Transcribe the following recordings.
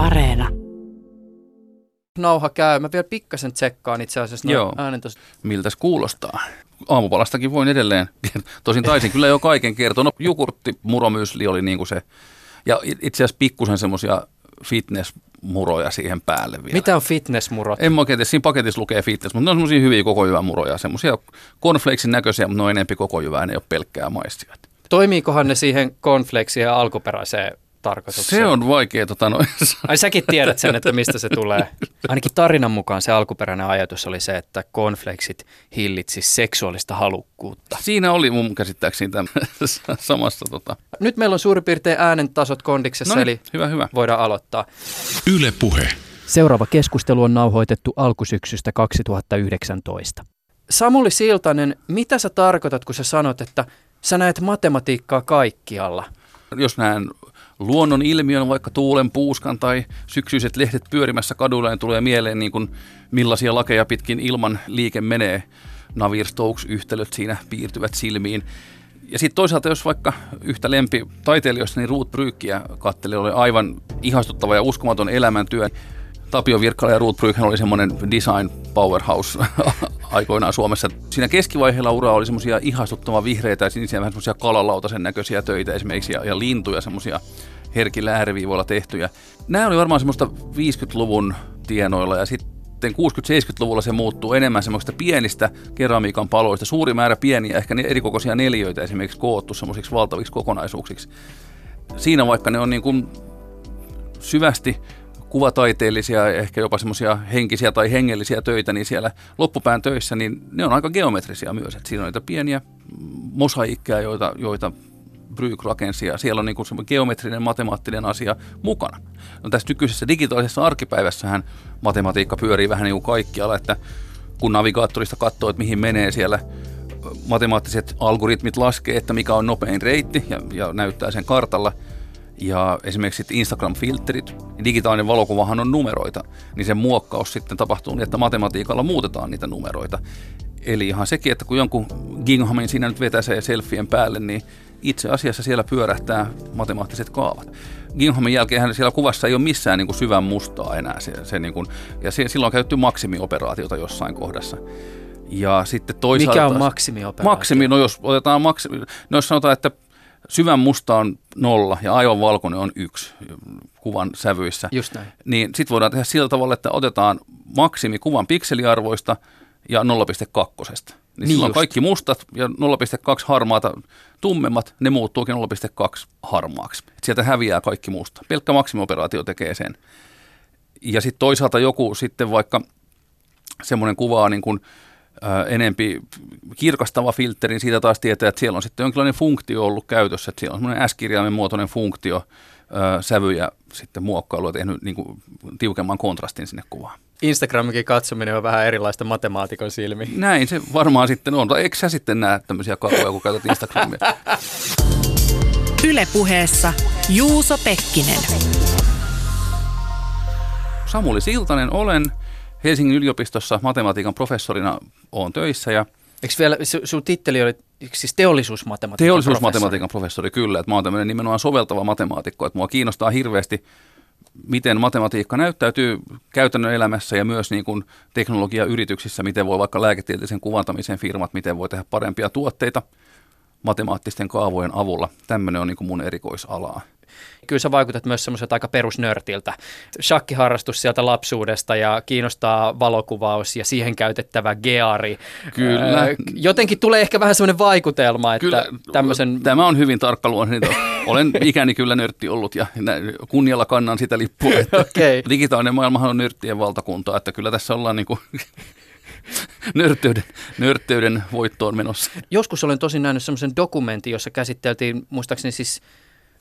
Areena. Nauha käy. Mä vielä pikkasen tsekkaan itse asiassa Joo. äänen tosta. Miltäs kuulostaa? Aamupalastakin voin edelleen. Tosin taisin kyllä jo kaiken kertoa. No, jukurtti, muromysli oli niin kuin se. Ja itse asiassa pikkusen semmoisia fitnessmuroja siihen päälle vielä. Mitä on fitnessmurot? En mä oikein tiedä, siinä paketissa lukee fitness, mutta ne on semmoisia hyviä koko jyvän muroja, semmoisia cornflakesin näköisiä, mutta ne on enempi koko jyvää, ne ei ole pelkkää maistia. Toimiikohan ne siihen cornflakesiin ja alkuperäiseen tarkoitukseen? Se on vaikea tota noin. Ai säkin tiedät sen, että mistä se tulee. Ainakin tarinan mukaan se alkuperäinen ajatus oli se, että cornflakesit hillitsis seksuaalista halukkuutta. Siinä oli mun käsittääkseni tämä samassa tota. Nyt meillä on suurin piirtein äänen tasot kondiksessa, No eli niin, hyvä, hyvä. voidaan aloittaa. Yle Puhe. Seuraava keskustelu on nauhoitettu alkusyksystä 2019. Samuli Siltanen, mitä sä tarkoitat, kun sä sanot, että sä näet matematiikkaa kaikkialla? Jos näen luonnon ilmiön, vaikka tuulen, puuskan tai syksyiset lehdet pyörimässä kadulla, niin tulee mieleen niin kuin millaisia lakeja pitkin ilman liike menee. Navier-Stokes-yhtälöt siinä piirtyvät silmiin. Ja sitten toisaalta, jos vaikka yhtä lempi taiteilijoista, niin Ruut Brykkiä katteli, oli aivan ihastuttava ja uskomaton elämäntyö. Tapio Virkkala ja Ruut Brykhän oli semmoinen design powerhouse aikoinaan Suomessa. Siinä keskivaiheella uraa oli semmoisia ihastuttavan vihreitä ja sinisiä vähän semmoisia kalalautasen näköisiä töitä esimerkiksi ja, ja lintuja semmoisia herkillä ääriviivoilla tehtyjä. Nämä oli varmaan semmoista 50-luvun tienoilla ja sitten 60-70-luvulla se muuttuu enemmän semmoista pienistä keramiikan paloista. Suuri määrä pieniä, ehkä erikokoisia neliöitä esimerkiksi koottu semmoisiksi valtaviksi kokonaisuuksiksi. Siinä vaikka ne on niin kuin syvästi kuvataiteellisia, ehkä jopa semmoisia henkisiä tai hengellisiä töitä, niin siellä loppupään töissä, niin ne on aika geometrisia myös. Et siinä on niitä pieniä mosaikkeja, joita, joita Bryk rakensi, ja siellä on niin semmoinen geometrinen, matemaattinen asia mukana. No tässä nykyisessä digitaalisessa arkipäivässähän matematiikka pyörii vähän niin kuin kaikkialla, että kun navigaattorista katsoo, että mihin menee siellä, matemaattiset algoritmit laskee, että mikä on nopein reitti ja, ja näyttää sen kartalla – ja esimerkiksi Instagram-filterit, digitaalinen valokuvahan on numeroita, niin sen muokkaus sitten tapahtuu niin, että matematiikalla muutetaan niitä numeroita. Eli ihan sekin, että kun jonkun Ginghamin siinä nyt vetäsee selfien päälle, niin itse asiassa siellä pyörähtää matemaattiset kaavat. Ginghamin jälkeen siellä kuvassa ei ole missään niin kuin syvän mustaa enää. Se, se niin kuin, ja se, silloin on käytetty maksimioperaatiota jossain kohdassa. Ja sitten toisaalta... Mikä on maksimioperaatio? Maksimi, no jos otetaan maksimi, no jos sanotaan, että syvän musta on nolla ja aivan valkoinen on yksi kuvan sävyissä. Just näin. Niin sitten voidaan tehdä sillä tavalla, että otetaan maksimi kuvan pikseliarvoista ja 0,2. Niin, niin silloin just. kaikki mustat ja 0,2 harmaata tummemmat, ne muuttuukin 0,2 harmaaksi. Et sieltä häviää kaikki musta. Pelkkä maksimioperaatio tekee sen. Ja sitten toisaalta joku sitten vaikka semmoinen kuvaa niin kuin enempi kirkastava filteri, niin siitä taas tietää, että siellä on sitten jonkinlainen funktio ollut käytössä, että siellä on semmoinen S-kirjaimen muotoinen funktio, sävy ja sitten muokkailu ja tehnyt niin kuin tiukemman kontrastin sinne kuvaan. Instagramikin katsominen on vähän erilaista matemaatikon silmi. Näin se varmaan sitten on. Tai eikö sä sitten näe tämmöisiä kaupoja, kun käytät Instagramia? Ylepuheessa Juuso Pekkinen. Samuli Siltanen olen. Helsingin yliopistossa matematiikan professorina olen töissä ja Eikö vielä, sun titteli oli siis teollisuusmatematiikan Teollisuusmatematiikan professori, kyllä. Että mä oon tämmöinen nimenomaan soveltava matemaatikko. Että mua kiinnostaa hirveästi, miten matematiikka näyttäytyy käytännön elämässä ja myös niin kuin teknologiayrityksissä, miten voi vaikka lääketieteellisen kuvantamisen firmat, miten voi tehdä parempia tuotteita matemaattisten kaavojen avulla. Tämmöinen on niin kuin mun erikoisalaa kyllä sä vaikutat myös semmoiselta aika perusnörtiltä. Shakkiharrastus sieltä lapsuudesta ja kiinnostaa valokuvaus ja siihen käytettävä geari. Kyllä. jotenkin tulee ehkä vähän semmoinen vaikutelma, että kyllä. tämmöisen... Tämä on hyvin tarkkaluoninen. Olen ikäni kyllä nörtti ollut ja kunnialla kannan sitä lippua. Että okay. Digitaalinen maailmahan on nörttien valtakunta, että kyllä tässä ollaan niin kuin nörtteyden, nörtteyden voittoon menossa. Joskus olen tosin nähnyt semmoisen dokumentin, jossa käsiteltiin muistaakseni siis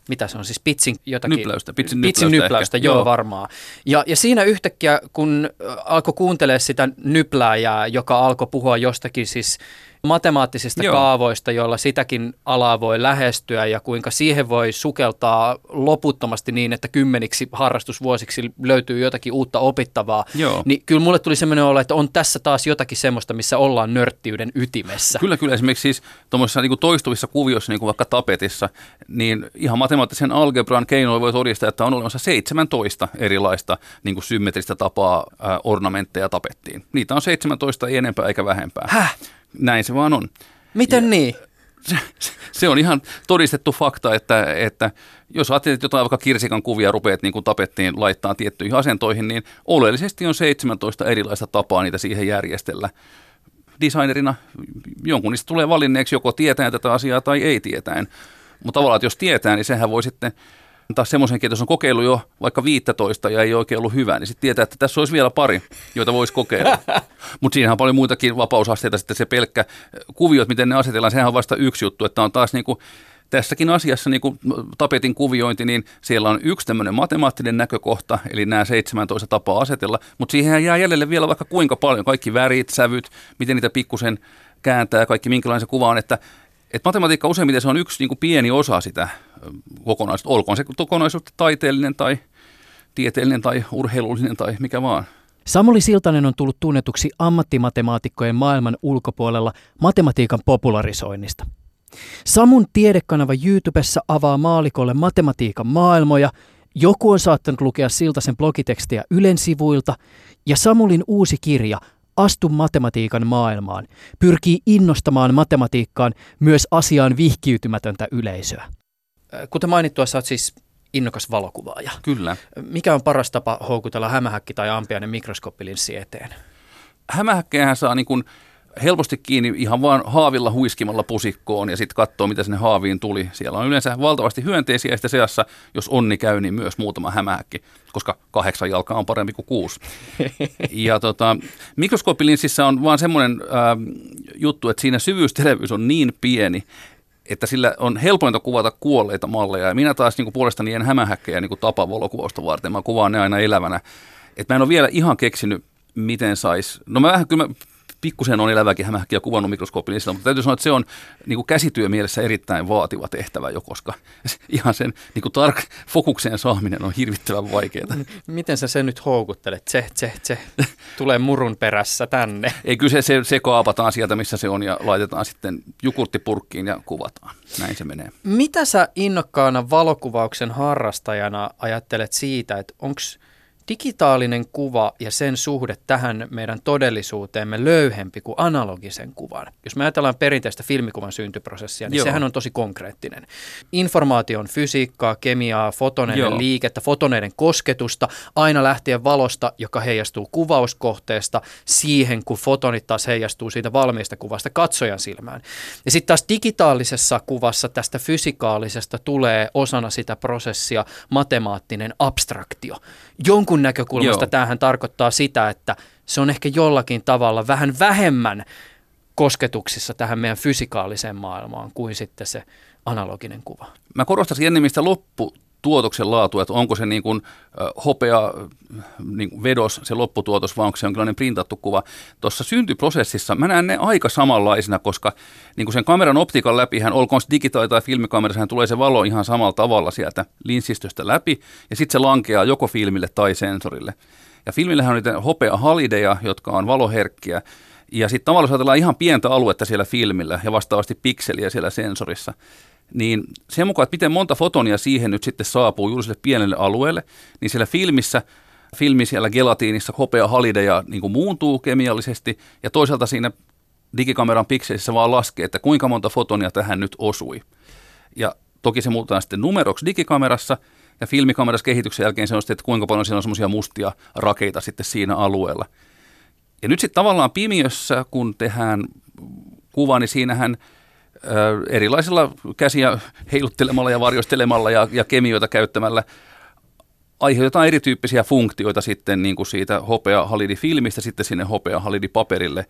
mitä se on, siis pitsin jotakin. Nypläystä, pitsin nypläystä, pitsin nypläystä joo, joo, varmaan. Ja, ja siinä yhtäkkiä, kun alkoi kuuntelemaan sitä nyplääjää, joka alkoi puhua jostakin siis matemaattisista Joo. kaavoista, joilla sitäkin alaa voi lähestyä ja kuinka siihen voi sukeltaa loputtomasti niin, että kymmeniksi harrastusvuosiksi löytyy jotakin uutta opittavaa. Joo. Niin kyllä mulle tuli semmoinen olo, että on tässä taas jotakin semmoista, missä ollaan nörttiyden ytimessä. Kyllä, kyllä. Esimerkiksi siis tuommoisissa niin toistuvissa kuvioissa, niin kuin vaikka tapetissa, niin ihan matemaattisen algebran keinoilla voi todistaa, että on olemassa 17 erilaista niin kuin symmetristä tapaa ornamentteja tapettiin. Niitä on 17, ei enempää eikä vähempää. Häh? Näin se vaan on. Miten niin? Se, se on ihan todistettu fakta, että, että jos ajattelet jotain vaikka kirsikan kuvia rupeat niin kuin tapettiin laittaa tiettyihin asentoihin, niin oleellisesti on 17 erilaista tapaa niitä siihen järjestellä. Designerina jonkun niistä tulee valinneeksi joko tietäen tätä asiaa tai ei tietäen. Mutta tavallaan, että jos tietää, niin sehän voi sitten antaa semmoisen, että jos on kokeillut jo vaikka 15 ja ei oikein ollut hyvä, niin sitten tietää, että tässä olisi vielä pari, joita voisi kokeilla. Mutta siinähän on paljon muitakin vapausasteita, sitten se pelkkä kuviot, miten ne asetellaan, sehän on vasta yksi juttu, että on taas niin kuin tässäkin asiassa niin kuin tapetin kuviointi, niin siellä on yksi tämmöinen matemaattinen näkökohta, eli nämä 17 tapaa asetella, mutta siihen jää jäljelle vielä vaikka kuinka paljon, kaikki värit, sävyt, miten niitä pikkusen kääntää, kaikki minkälainen se kuva on, että, että matematiikka useimmiten se on yksi niin kuin pieni osa sitä kokonaisuutta, olkoon se kokonaisuus taiteellinen tai tieteellinen tai urheilullinen tai mikä vaan. Samuli Siltanen on tullut tunnetuksi ammattimatemaatikkojen maailman ulkopuolella matematiikan popularisoinnista. Samun tiedekanava YouTubessa avaa maalikolle matematiikan maailmoja, joku on saattanut lukea Siltasen blogitekstejä Ylen sivuilta, ja Samulin uusi kirja Astu matematiikan maailmaan pyrkii innostamaan matematiikkaan myös asiaan vihkiytymätöntä yleisöä. Kuten mainittua, sä oot siis innokas valokuvaaja. Kyllä. Mikä on paras tapa houkutella hämähäkki tai ampiainen mikroskooppilinssi eteen? Hämähäkkejähän saa niin kuin helposti kiinni ihan vaan haavilla huiskimalla pusikkoon ja sitten katsoo, mitä sinne haaviin tuli. Siellä on yleensä valtavasti hyönteisiä ja sitten seassa, jos onni käy, niin myös muutama hämähäkki, koska kahdeksan jalkaa on parempi kuin kuusi. ja tota, mikroskooppilinssissä on vaan semmoinen äh, juttu, että siinä syvyystelevyys on niin pieni, että sillä on helpointa kuvata kuolleita malleja. Ja minä taas niin kuin puolestani en hämähäkkejä niin tapa valokuvausta varten. Mä kuvaan ne aina elävänä. Et mä en ole vielä ihan keksinyt, miten sais. No mä vähän kyllä mä pikkusen on eläväkin hämähäkkiä kuvannut mikroskoopilla, mutta täytyy sanoa, että se on niin kuin käsityömielessä erittäin vaativa tehtävä jo, koska ihan sen niin kuin tark, fokukseen saaminen on hirvittävän vaikeaa. Miten sä sen nyt houkuttelet? Se, se, se. Tulee murun perässä tänne. Ei kyllä se, se, se kaapataan sieltä, missä se on ja laitetaan sitten jukurttipurkkiin ja kuvataan. Näin se menee. Mitä sä innokkaana valokuvauksen harrastajana ajattelet siitä, että onko digitaalinen kuva ja sen suhde tähän meidän todellisuuteemme löyhempi kuin analogisen kuvan. Jos me ajatellaan perinteistä filmikuvan syntyprosessia, niin Joo. sehän on tosi konkreettinen. Informaation fysiikkaa, kemiaa, fotoneiden Joo. liikettä, fotoneiden kosketusta, aina lähtien valosta, joka heijastuu kuvauskohteesta, siihen kun fotonit taas heijastuu siitä valmiista kuvasta katsojan silmään. Ja sitten taas digitaalisessa kuvassa tästä fysikaalisesta tulee osana sitä prosessia matemaattinen abstraktio. Jonkun näkökulmasta Joo. tämähän tarkoittaa sitä, että se on ehkä jollakin tavalla vähän vähemmän kosketuksissa tähän meidän fysikaaliseen maailmaan kuin sitten se analoginen kuva. Mä korostaisin ennemmin sitä loppu tuotoksen laatu, että onko se niin kuin hopea niin kuin vedos, se lopputuotos, vai onko se jonkinlainen printattu kuva. Tuossa syntyprosessissa mä näen ne aika samanlaisina, koska niin kuin sen kameran optiikan läpi, hän olkoon se digitaali- tai filmikamerassa, hän tulee se valo ihan samalla tavalla sieltä linssistöstä läpi, ja sitten se lankeaa joko filmille tai sensorille. Ja filmillähän on niitä hopea halideja, jotka on valoherkkiä, ja sitten tavallaan ajatellaan ihan pientä aluetta siellä filmillä ja vastaavasti pikseliä siellä sensorissa, niin sen mukaan, että miten monta fotonia siihen nyt sitten saapuu juuri sille pienelle alueelle, niin siellä filmissä, filmi siellä gelatiinissa hopea halideja niin kuin muuntuu kemiallisesti ja toisaalta siinä digikameran pikselissä vaan laskee, että kuinka monta fotonia tähän nyt osui. Ja toki se muutetaan sitten numeroksi digikamerassa ja filmikamerassa kehityksen jälkeen se on sitten, että kuinka paljon siellä on semmoisia mustia rakeita sitten siinä alueella. Ja nyt sitten tavallaan pimiössä, kun tehdään kuva, niin siinähän – erilaisilla käsiä heiluttelemalla ja varjostelemalla ja, ja kemioita käyttämällä aiheutetaan erityyppisiä funktioita sitten niin kuin siitä hopea filmistä sitten sinne hopea paperille,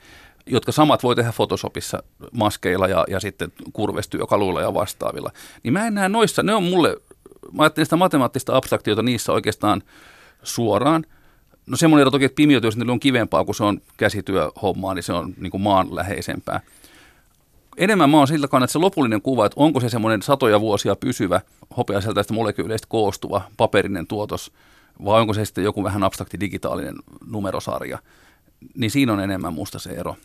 jotka samat voi tehdä Photoshopissa maskeilla ja, ja sitten kurvestyökaluilla ja vastaavilla. Niin mä en näe noissa, ne on mulle, mä ajattelin sitä matemaattista abstraktiota niissä oikeastaan suoraan. No semmoinen ero toki, että pimiötyöskentely on kivempaa, kun se on käsityöhommaa, niin se on niin kuin maanläheisempää. Enemmän mä oon sillä kannalta, että se lopullinen kuva, että onko se semmoinen satoja vuosia pysyvä hopeaseltaista molekyyleistä koostuva paperinen tuotos, vai onko se sitten joku vähän abstrakti digitaalinen numerosarja, niin siinä on enemmän musta se ero.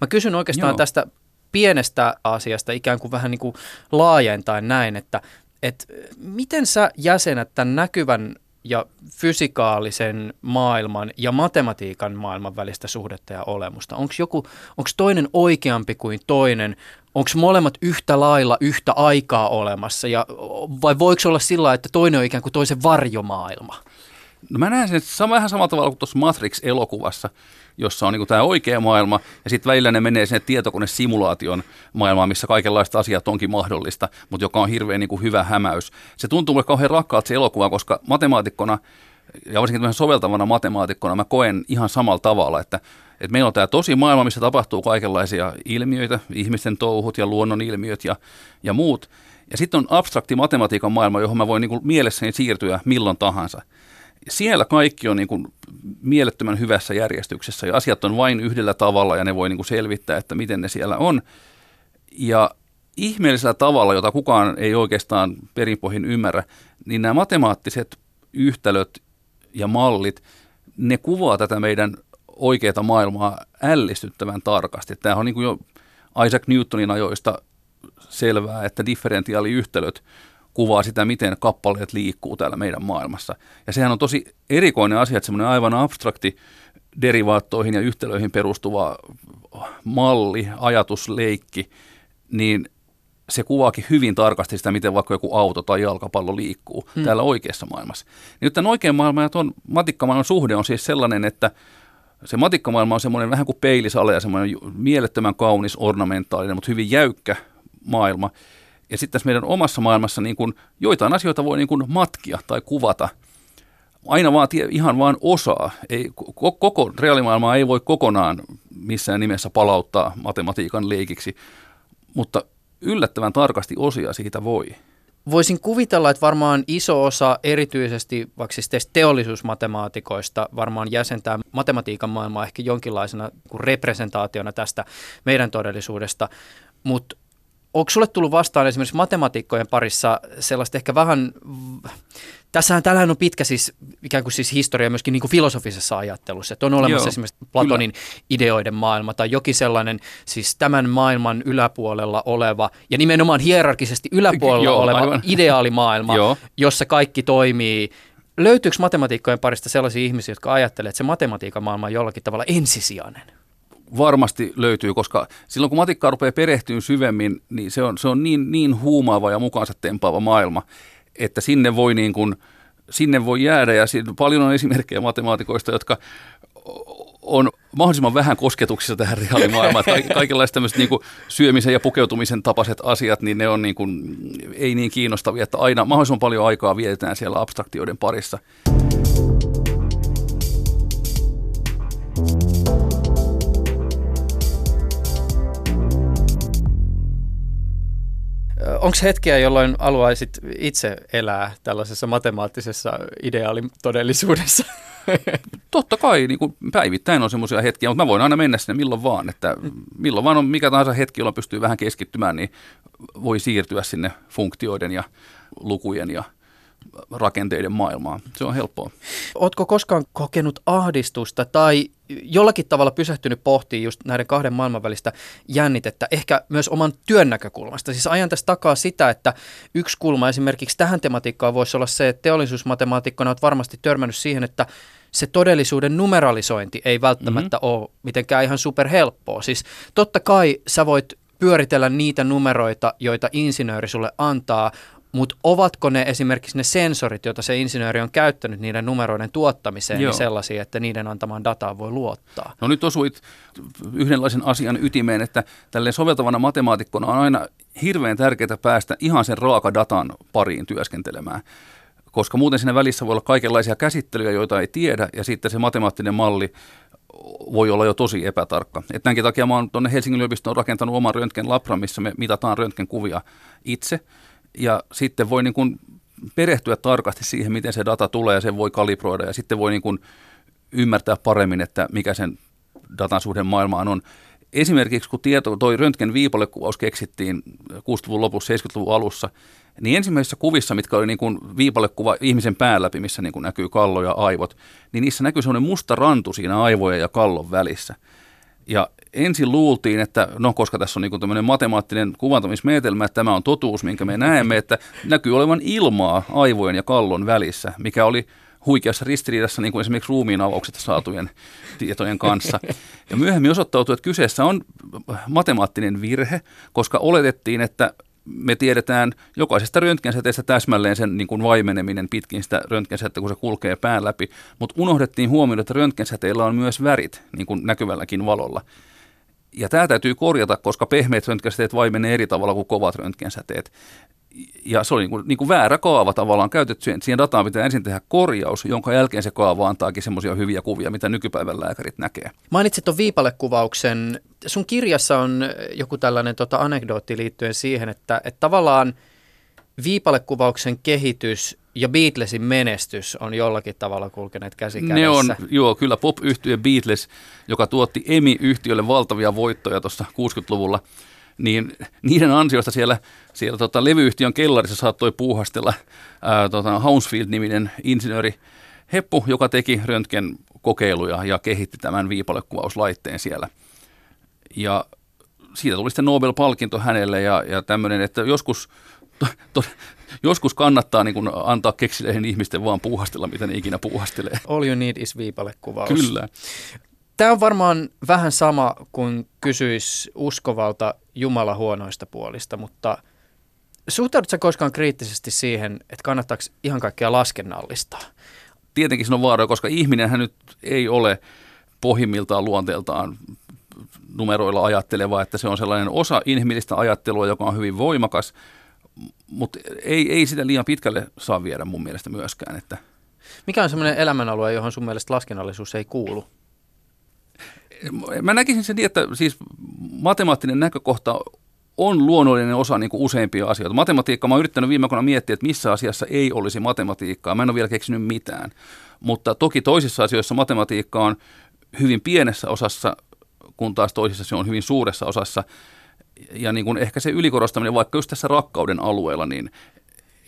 Mä kysyn oikeastaan Joo. tästä pienestä asiasta ikään kuin vähän niin kuin laajentaen näin, että, että miten sä jäsenät tämän näkyvän ja fysikaalisen maailman ja matematiikan maailman välistä suhdetta ja olemusta? Onko joku, onko toinen oikeampi kuin toinen? Onko molemmat yhtä lailla yhtä aikaa olemassa? Ja, vai voiko olla sillä että toinen on ikään kuin toisen varjomaailma? No mä näen sen että vähän samalla tavalla kuin tuossa Matrix-elokuvassa, jossa on niin tämä oikea maailma, ja sitten välillä ne menee sinne tietokonesimulaation maailmaan, missä kaikenlaista asiat onkin mahdollista, mutta joka on hirveän niin hyvä hämäys. Se tuntuu mulle kauhean rakkaalta se elokuva, koska matemaatikkona, ja varsinkin soveltavana matemaatikkona, mä koen ihan samalla tavalla, että, että meillä on tämä tosi maailma, missä tapahtuu kaikenlaisia ilmiöitä, ihmisten touhut ja luonnon ilmiöt ja, ja muut. Ja sitten on abstrakti matematiikan maailma, johon mä voin niin kuin mielessäni siirtyä milloin tahansa siellä kaikki on niin kuin mielettömän hyvässä järjestyksessä ja asiat on vain yhdellä tavalla ja ne voi niin kuin selvittää, että miten ne siellä on. Ja ihmeellisellä tavalla, jota kukaan ei oikeastaan perinpohjin ymmärrä, niin nämä matemaattiset yhtälöt ja mallit, ne kuvaa tätä meidän oikeaa maailmaa ällistyttävän tarkasti. Tämä on niin kuin jo Isaac Newtonin ajoista selvää, että differentiaaliyhtälöt kuvaa sitä, miten kappaleet liikkuu täällä meidän maailmassa. Ja sehän on tosi erikoinen asia, että semmoinen aivan abstrakti derivaattoihin ja yhtälöihin perustuva malli, ajatusleikki, niin se kuvaakin hyvin tarkasti sitä, miten vaikka joku auto tai jalkapallo liikkuu hmm. täällä oikeassa maailmassa. Niin nyt tämän oikean maailman ja tuon matikkamaailman suhde on siis sellainen, että se matikkamaailma on semmoinen vähän kuin peilisale ja semmoinen mielettömän kaunis, ornamentaalinen, mutta hyvin jäykkä maailma. Ja sitten tässä meidän omassa maailmassa niin kuin, joitain asioita voi niin kuin matkia tai kuvata. Aina vaan tie, ihan vaan osaa. Ei, koko reaalimaailmaa ei voi kokonaan missään nimessä palauttaa matematiikan leikiksi, mutta yllättävän tarkasti osia siitä voi. Voisin kuvitella, että varmaan iso osa erityisesti vaikka siis teollisuusmatemaatikoista varmaan jäsentää matematiikan maailmaa ehkä jonkinlaisena representaationa tästä meidän todellisuudesta, mutta onko sulle tullut vastaan esimerkiksi matematiikkojen parissa sellaista ehkä vähän, tässähän täällähän on pitkä siis ikään kuin siis historia myöskin niin kuin filosofisessa ajattelussa, että on olemassa Joo, esimerkiksi Platonin kyllä. ideoiden maailma tai jokin sellainen siis tämän maailman yläpuolella oleva ja nimenomaan hierarkisesti yläpuolella Joo, oleva aivan. ideaalimaailma, jossa kaikki toimii Löytyykö matematiikkojen parista sellaisia ihmisiä, jotka ajattelee, että se matematiikan maailma on jollakin tavalla ensisijainen? Varmasti löytyy, koska silloin kun matikkaa rupeaa perehtyä syvemmin, niin se on, se on niin, niin huumaava ja mukaansa tempaava maailma, että sinne voi, niin kuin, sinne voi jäädä. Ja paljon on esimerkkejä matemaatikoista, jotka on mahdollisimman vähän kosketuksissa tähän reaalimaailmaan. Kaik- kaikenlaiset tämmöiset niin syömisen ja pukeutumisen tapaiset asiat, niin ne on niin kuin, ei niin kiinnostavia, että aina mahdollisimman paljon aikaa vietetään siellä abstraktioiden parissa. Onko hetkiä, jolloin haluaisit itse elää tällaisessa matemaattisessa ideaalitodellisuudessa? Totta kai, niin kuin päivittäin on semmoisia hetkiä, mutta mä voin aina mennä sinne milloin vaan. Että milloin vaan on mikä tahansa hetki, jolloin pystyy vähän keskittymään, niin voi siirtyä sinne funktioiden ja lukujen ja rakenteiden maailmaan. Se on helppoa. Oletko koskaan kokenut ahdistusta tai jollakin tavalla pysähtynyt pohtimaan just näiden kahden maailman välistä jännitettä, ehkä myös oman työn näkökulmasta. Siis ajan tässä takaa sitä, että yksi kulma esimerkiksi tähän tematiikkaan voisi olla se, että teollisuusmatemaatikkona olet varmasti törmännyt siihen, että se todellisuuden numeralisointi ei välttämättä mm-hmm. ole mitenkään ihan superhelppoa. Siis totta kai sä voit pyöritellä niitä numeroita, joita insinööri sulle antaa, mutta ovatko ne esimerkiksi ne sensorit, joita se insinööri on käyttänyt niiden numeroiden tuottamiseen, niin sellaisia, että niiden antamaan dataan voi luottaa? No nyt osuit yhdenlaisen asian ytimeen, että tälle soveltavana matemaatikkona on aina hirveän tärkeää päästä ihan sen raakadatan pariin työskentelemään koska muuten siinä välissä voi olla kaikenlaisia käsittelyjä, joita ei tiedä, ja sitten se matemaattinen malli voi olla jo tosi epätarkka. Et tämänkin takia mä oon tuonne Helsingin yliopistoon rakentanut oman röntgenlabran, missä me mitataan röntgenkuvia itse – ja sitten voi niin kuin perehtyä tarkasti siihen, miten se data tulee ja sen voi kalibroida ja sitten voi niin kuin ymmärtää paremmin, että mikä sen datan suhde maailmaan on. esimerkiksi kun tieto, toi röntgen viipalekuvaus keksittiin 60-luvun lopussa, 70-luvun alussa, niin ensimmäisissä kuvissa, mitkä oli niin kuin viipalekuva ihmisen pään läpi, missä niin kuin näkyy kallo ja aivot, niin niissä näkyy sellainen musta rantu siinä aivojen ja kallon välissä. Ja ensin luultiin, että no koska tässä on niin tämmöinen matemaattinen kuvantamismenetelmä, että tämä on totuus, minkä me näemme, että näkyy olevan ilmaa aivojen ja kallon välissä, mikä oli huikeassa ristiriidassa niin kuin esimerkiksi ruumiin avauksesta saatujen tietojen kanssa. Ja myöhemmin osoittautui, että kyseessä on matemaattinen virhe, koska oletettiin, että me tiedetään jokaisesta röntgensäteestä täsmälleen sen niin kuin vaimeneminen pitkin sitä röntgensätettä, kun se kulkee pään läpi, mutta unohdettiin huomioida, että röntgensäteillä on myös värit, niin kuin näkyvälläkin valolla. Ja tämä täytyy korjata, koska pehmeät röntgensäteet vaimenee eri tavalla kuin kovat röntgensäteet ja se oli niin kuin, niin kuin väärä kaava tavallaan käytetty. Siihen dataan pitää ensin tehdä korjaus, jonka jälkeen se kaava antaakin semmoisia hyviä kuvia, mitä nykypäivän lääkärit näkee. Mainitsit tuon viipalekuvauksen. Sun kirjassa on joku tällainen tota, anekdootti liittyen siihen, että, että tavallaan viipalekuvauksen kehitys ja Beatlesin menestys on jollakin tavalla kulkeneet käsi kädessä. Ne on, joo, kyllä pop-yhtiö Beatles, joka tuotti EMI-yhtiölle valtavia voittoja tuossa 60-luvulla – niin niiden ansiosta siellä, siellä tota, levyyhtiön kellarissa saattoi puuhastella ää, tota, Hounsfield-niminen insinööri Heppu, joka teki röntgen kokeiluja ja kehitti tämän viipalekuvauslaitteen siellä. Ja siitä tuli sitten Nobel-palkinto hänelle ja, ja tämmöinen, että joskus, to, to, joskus kannattaa niin kuin antaa keksileihin ihmisten vaan puuhastella, mitä ne ikinä puuhastelee. All you need is viipalekuvaus. Kyllä. Tämä on varmaan vähän sama kuin kysyisi uskovalta Jumala huonoista puolista, mutta suhtaudutko koskaan kriittisesti siihen, että kannattaako ihan kaikkea laskennallistaa? Tietenkin se on vaara, koska ihminenhän nyt ei ole pohjimmiltaan luonteeltaan numeroilla ajatteleva, että se on sellainen osa inhimillistä ajattelua, joka on hyvin voimakas, mutta ei, ei sitä liian pitkälle saa viedä mun mielestä myöskään. Että Mikä on sellainen elämänalue, johon sun mielestä laskennallisuus ei kuulu? Mä näkisin sen niin, että siis matemaattinen näkökohta on luonnollinen osa niin kuin useimpia asioita. Matematiikka, mä oon yrittänyt viime aikoina miettiä, että missä asiassa ei olisi matematiikkaa. Mä en ole vielä keksinyt mitään. Mutta toki toisissa asioissa matematiikka on hyvin pienessä osassa, kun taas toisissa se on hyvin suuressa osassa. Ja niin kuin ehkä se ylikorostaminen, vaikka just tässä rakkauden alueella, niin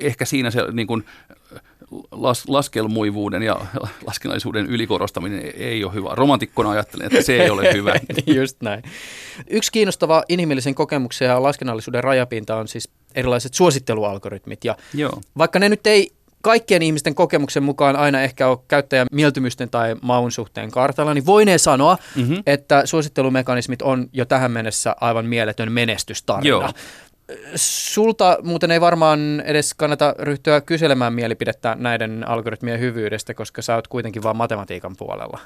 ehkä siinä se niin kuin las, laskelmuivuuden ja laskennallisuuden ylikorostaminen ei ole hyvä. Romantikkona ajattelen, että se ei ole hyvä. Just näin. Yksi kiinnostava inhimillisen kokemuksen ja laskennallisuuden rajapinta on siis erilaiset suosittelualgoritmit. Ja Joo. vaikka ne nyt ei kaikkien ihmisten kokemuksen mukaan aina ehkä ole käyttäjän mieltymysten tai maun suhteen kartalla, niin voinee sanoa, mm-hmm. että suosittelumekanismit on jo tähän mennessä aivan mieletön menestystarina. Joo. Sulta muuten ei varmaan edes kannata ryhtyä kyselemään mielipidettä näiden algoritmien hyvyydestä, koska sä oot kuitenkin vain matematiikan puolella.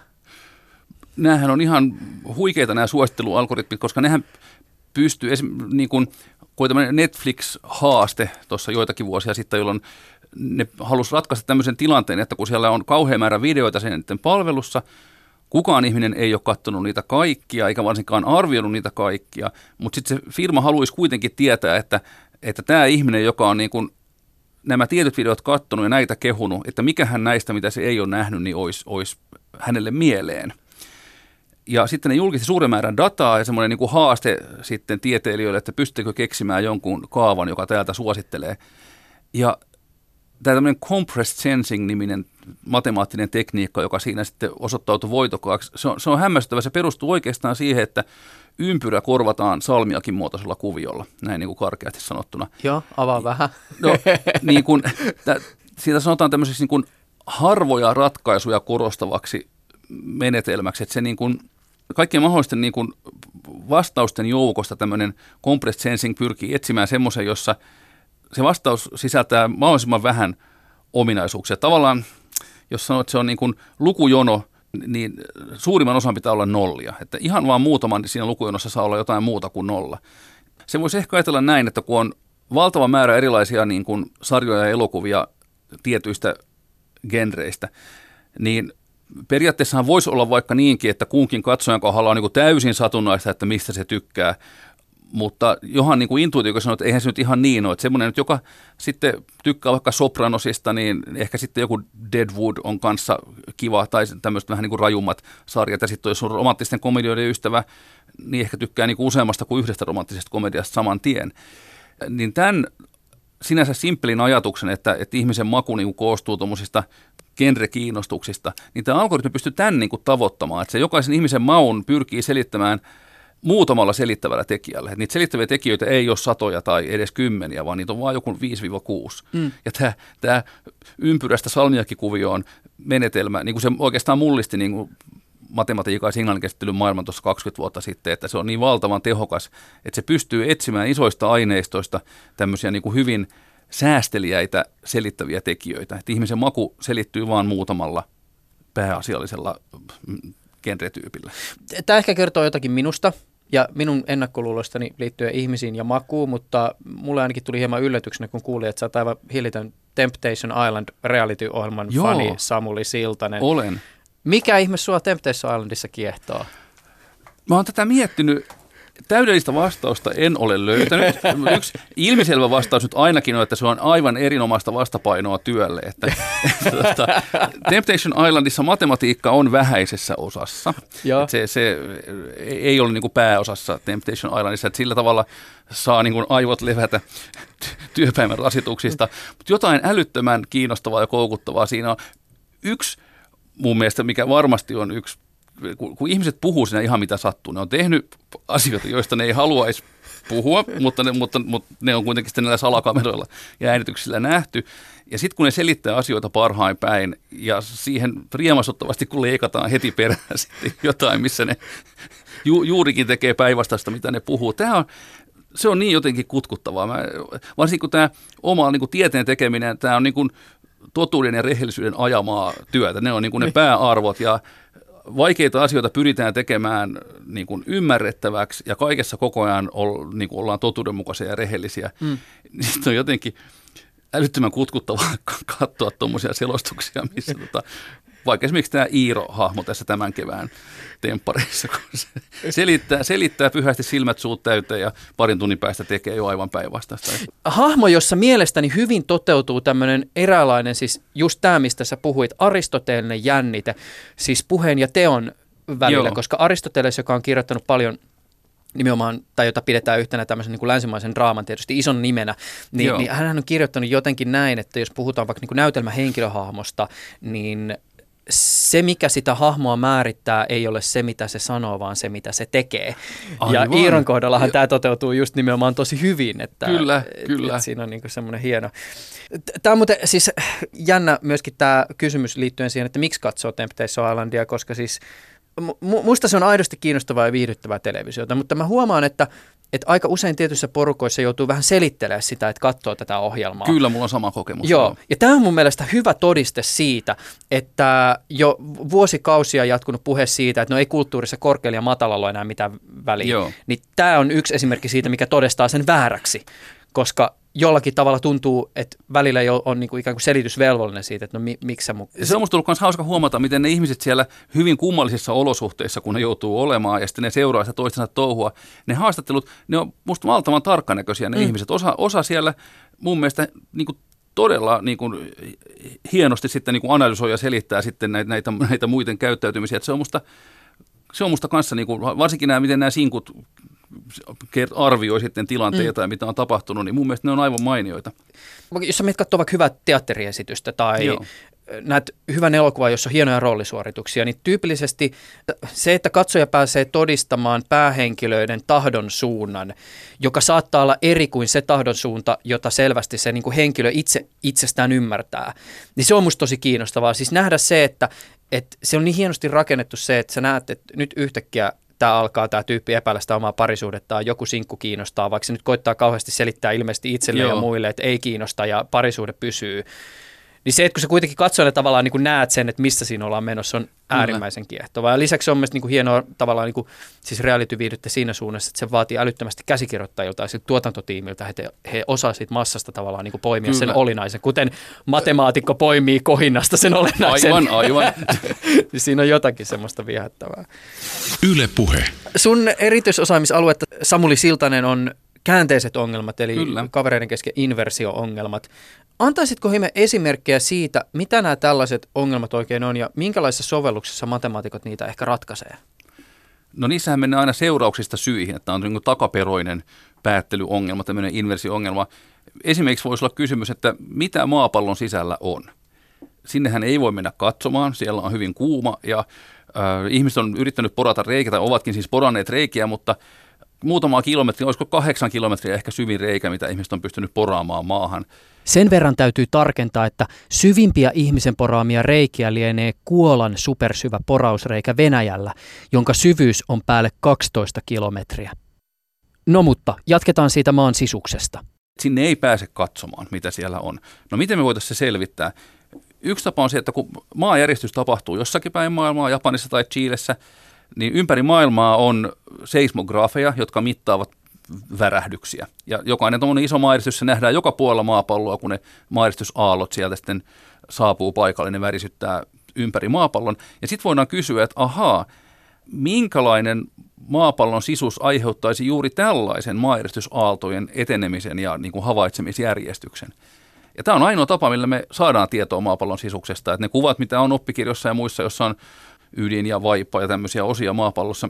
Nämähän on ihan huikeita nämä suosittelualgoritmit, koska nehän pystyy, niin kuin, kun Netflix-haaste tuossa joitakin vuosia sitten, jolloin ne halusi ratkaista tämmöisen tilanteen, että kun siellä on kauhean määrä videoita sen palvelussa, Kukaan ihminen ei ole katsonut niitä kaikkia, eikä varsinkaan arvioinut niitä kaikkia, mutta sitten se firma haluaisi kuitenkin tietää, että, että tämä ihminen, joka on niin kuin nämä tietyt videot katsonut ja näitä kehunut, että mikähän näistä, mitä se ei ole nähnyt, niin olisi, olisi hänelle mieleen. Ja sitten ne julkisti suuren määrän dataa ja semmoinen niin kuin haaste sitten tieteilijöille, että pystyykö keksimään jonkun kaavan, joka täältä suosittelee. Ja tämä tämmöinen compressed sensing-niminen matemaattinen tekniikka, joka siinä sitten osoittautui voitokkaaksi, se on, se on hämmästyttävä. Se perustuu oikeastaan siihen, että ympyrä korvataan salmiakin muotoisella kuviolla, näin niin kuin karkeasti sanottuna. Joo, avaa vähän. No, niin kuin, tä, siitä sanotaan tämmöiseksi niin kuin harvoja ratkaisuja korostavaksi menetelmäksi, että se niin kuin, kaikkien mahdollisten niin kuin vastausten joukosta tämmöinen compressed sensing pyrkii etsimään semmoisen, jossa se vastaus sisältää mahdollisimman vähän ominaisuuksia. Tavallaan jos sanoo, että se on niin kuin lukujono, niin suurimman osan pitää olla nollia. Että ihan vaan muutaman siinä lukujonossa saa olla jotain muuta kuin nolla. Se voisi ehkä ajatella näin, että kun on valtava määrä erilaisia niin kuin sarjoja ja elokuvia tietyistä genreistä, niin periaatteessahan voisi olla vaikka niinkin, että kunkin katsojan kohdalla on niin kuin täysin satunnaista, että mistä se tykkää, mutta johan niin kuin intuitio sanoo, että eihän se nyt ihan niin ole. Että semmoinen, joka sitten tykkää vaikka sopranosista, niin ehkä sitten joku Deadwood on kanssa kiva, tai tämmöiset vähän niin kuin rajummat sarjat. Ja sitten jos on romanttisten komedioiden ystävä, niin ehkä tykkää niin kuin useammasta kuin yhdestä romanttisesta komediasta saman tien. Niin tämän sinänsä simppelin ajatuksen, että, että ihmisen maku niin kuin koostuu tuommoisista genrekiinnostuksista, niin tämä algoritmi pystyy tämän niin kuin tavoittamaan, että se jokaisen ihmisen maun pyrkii selittämään muutamalla selittävällä tekijällä. Että niitä selittäviä tekijöitä ei ole satoja tai edes kymmeniä, vaan niitä on vain joku 5-6. Mm. Ja tämä, ympyrästä salmiakkikuvioon menetelmä, niin kuin se oikeastaan mullisti niin kuin matematiikan ja signaalinkäsittelyn maailman tuossa 20 vuotta sitten, että se on niin valtavan tehokas, että se pystyy etsimään isoista aineistoista tämmöisiä niin kuin hyvin säästeliäitä selittäviä tekijöitä. Että ihmisen maku selittyy vain muutamalla pääasiallisella mm, genretyypillä. Tämä ehkä kertoo jotakin minusta ja minun ennakkoluulostani liittyen ihmisiin ja makuun, mutta mulle ainakin tuli hieman yllätyksenä, kun kuulin, että sä oot aivan hillitön Temptation Island reality-ohjelman Joo, fani Samuli Siltanen. Olen. Mikä ihme sua Temptation Islandissa kiehtoo? Mä oon tätä miettinyt täydellistä vastausta en ole löytänyt. Yksi ilmiselvä vastaus nyt ainakin on, että se on aivan erinomaista vastapainoa työlle. Että, tuota, Temptation Islandissa matematiikka on vähäisessä osassa. Se, se ei ole niin kuin pääosassa Temptation Islandissa, että sillä tavalla saa niin kuin aivot levätä työpäivän rasituksista. Mutta jotain älyttömän kiinnostavaa ja koukuttavaa siinä on. Yksi mun mielestä, mikä varmasti on yksi kun, kun ihmiset puhuu siinä ihan mitä sattuu, ne on tehnyt asioita, joista ne ei haluaisi puhua, mutta ne, mutta, mutta ne on kuitenkin sitten näillä salakameroilla ja äänityksillä nähty. Ja sitten kun ne selittää asioita parhain päin ja siihen riemasuttavasti kun leikataan heti perään sitten jotain, missä ne ju, juurikin tekee päinvastaista, mitä ne puhuu. Tämä on, se on niin jotenkin kutkuttavaa. Mä, varsinkin kun tämä oma niin kuin tieteen tekeminen, tämä on niin kuin totuuden ja rehellisyyden ajamaa työtä. Ne on niin kuin ne niin. pääarvot ja vaikeita asioita pyritään tekemään niin kuin ymmärrettäväksi ja kaikessa koko ajan ol, niin kuin ollaan totuudenmukaisia ja rehellisiä. Mm. Sitten on jotenkin älyttömän kutkuttavaa katsoa tuommoisia selostuksia, missä tota, vaikka esimerkiksi tämä Iiro-hahmo tässä tämän kevään temppareissa, kun se selittää, selittää pyhästi silmät suut täyteen ja parin tunnin päästä tekee jo aivan päinvastaista. Hahmo, jossa mielestäni hyvin toteutuu tämmöinen eräänlainen, siis just tämä, mistä sä puhuit, aristoteellinen jännite, siis puheen ja teon välillä, Joo. koska Aristoteles, joka on kirjoittanut paljon nimenomaan, tai jota pidetään yhtenä tämmöisen niin kuin länsimaisen draaman tietysti ison nimenä, niin, niin hän on kirjoittanut jotenkin näin, että jos puhutaan vaikka niin kuin näytelmähenkilöhahmosta, niin se, mikä sitä hahmoa määrittää, ei ole se, mitä se sanoo, vaan se, mitä se tekee. Aivan. Ja Iiron kohdallahan ja. tämä toteutuu just nimenomaan tosi hyvin. Että, kyllä, et, kyllä. Et siinä on niinku semmoinen hieno. Tämä on muuten siis jännä myöskin tämä kysymys liittyen siihen, että miksi katsoo Temptation Islandia, koska siis musta se on aidosti kiinnostavaa ja viihdyttävää televisiota, mutta mä huomaan, että että aika usein tietyissä porukoissa joutuu vähän selittelemään sitä, että katsoo tätä ohjelmaa. Kyllä, mulla on sama kokemus. Joo, ja tämä on mun mielestä hyvä todiste siitä, että jo vuosikausia jatkunut puhe siitä, että no ei kulttuurissa korkealla ja matalalla ole enää mitään väliä. Joo. Niin tämä on yksi esimerkki siitä, mikä todistaa sen vääräksi, koska jollakin tavalla tuntuu, että välillä jo on niin kuin ikään kuin selitysvelvollinen siitä, että no mi, miksi sä mu- Se on musta ollut myös hauska huomata, miten ne ihmiset siellä hyvin kummallisissa olosuhteissa, kun ne joutuu olemaan ja sitten ne seuraa sitä toistensa touhua, ne haastattelut, ne on musta valtavan tarkkanäköisiä ne mm. ihmiset. Osa, osa siellä mun mielestä niin kuin todella niin kuin, hienosti sitten niin kuin analysoi ja selittää sitten näitä, näitä, näitä muiden käyttäytymisiä. Että se on musta se on musta kanssa, niin kuin, varsinkin nämä, miten nämä sinkut arvioi sitten tilanteita mm. ja mitä on tapahtunut, niin mun mielestä ne on aivan mainioita. Jos sä menet katsoa vaikka hyvää teatteriesitystä tai Joo. näet hyvän elokuvan, jossa on hienoja roolisuorituksia, niin tyypillisesti se, että katsoja pääsee todistamaan päähenkilöiden tahdon suunnan, joka saattaa olla eri kuin se tahdon suunta, jota selvästi se niin kuin henkilö itse itsestään ymmärtää, niin se on musta tosi kiinnostavaa. Siis nähdä se, että, että se on niin hienosti rakennettu se, että sä näet, että nyt yhtäkkiä tämä alkaa tämä tyyppi epäillä sitä omaa parisuudettaan, joku sinkku kiinnostaa, vaikka se nyt koittaa kauheasti selittää ilmeisesti itselle Joo. ja muille, että ei kiinnosta ja parisuhde pysyy. Niin se, että kun sä kuitenkin katsojana tavallaan niin kuin näet sen, että missä siinä ollaan menossa, on äärimmäisen Kyllä. kiehtovaa. Ja lisäksi se on myös niin kuin hienoa tavallaan niin kuin, siis reality siinä suunnassa, että se vaatii älyttömästi käsikirjoittajilta ja tuotantotiimiltä, että he, he osaa siitä massasta tavallaan niin kuin poimia Kyllä. sen olinaisen, kuten matemaatikko poimii kohinnasta sen olinaisen. Aivan, aivan. niin siinä on jotakin semmoista viehättävää. Yle puhe. Sun erityisosaamisaluetta Samuli Siltanen on käänteiset ongelmat, eli Kyllä. kavereiden kesken inversio-ongelmat. Antaisitko Hime esimerkkejä siitä, mitä nämä tällaiset ongelmat oikein on ja minkälaisessa sovelluksessa matemaatikot niitä ehkä ratkaisee? No niissähän mennään aina seurauksista syihin, että on niin takaperoinen päättelyongelma, tämmöinen inversiongelma. Esimerkiksi voisi olla kysymys, että mitä maapallon sisällä on. Sinnehän ei voi mennä katsomaan, siellä on hyvin kuuma ja äh, ihmiset on yrittänyt porata reikä tai ovatkin siis poranneet reikiä, mutta muutama kilometri, olisiko kahdeksan kilometriä ehkä syvin reikä, mitä ihmiset on pystynyt poraamaan maahan. Sen verran täytyy tarkentaa, että syvimpiä ihmisen poraamia reikiä lienee Kuolan supersyvä porausreikä Venäjällä, jonka syvyys on päälle 12 kilometriä. No mutta, jatketaan siitä maan sisuksesta. Sinne ei pääse katsomaan, mitä siellä on. No miten me voitaisiin se selvittää? Yksi tapa on se, että kun maajärjestys tapahtuu jossakin päin maailmaa, Japanissa tai Chiilessä, niin ympäri maailmaa on seismografeja, jotka mittaavat värähdyksiä. Ja jokainen tuommoinen iso maajäristys, se nähdään joka puolella maapalloa, kun ne maajäristysaallot sieltä sitten saapuu paikalle, ne värisyttää ympäri maapallon. Ja sitten voidaan kysyä, että ahaa, minkälainen maapallon sisus aiheuttaisi juuri tällaisen maajäristysaaltojen etenemisen ja niin kuin havaitsemisjärjestyksen. Ja tämä on ainoa tapa, millä me saadaan tietoa maapallon sisuksesta. Että ne kuvat, mitä on oppikirjoissa ja muissa, jossa on ydin ja vaippa ja tämmöisiä osia maapallossa,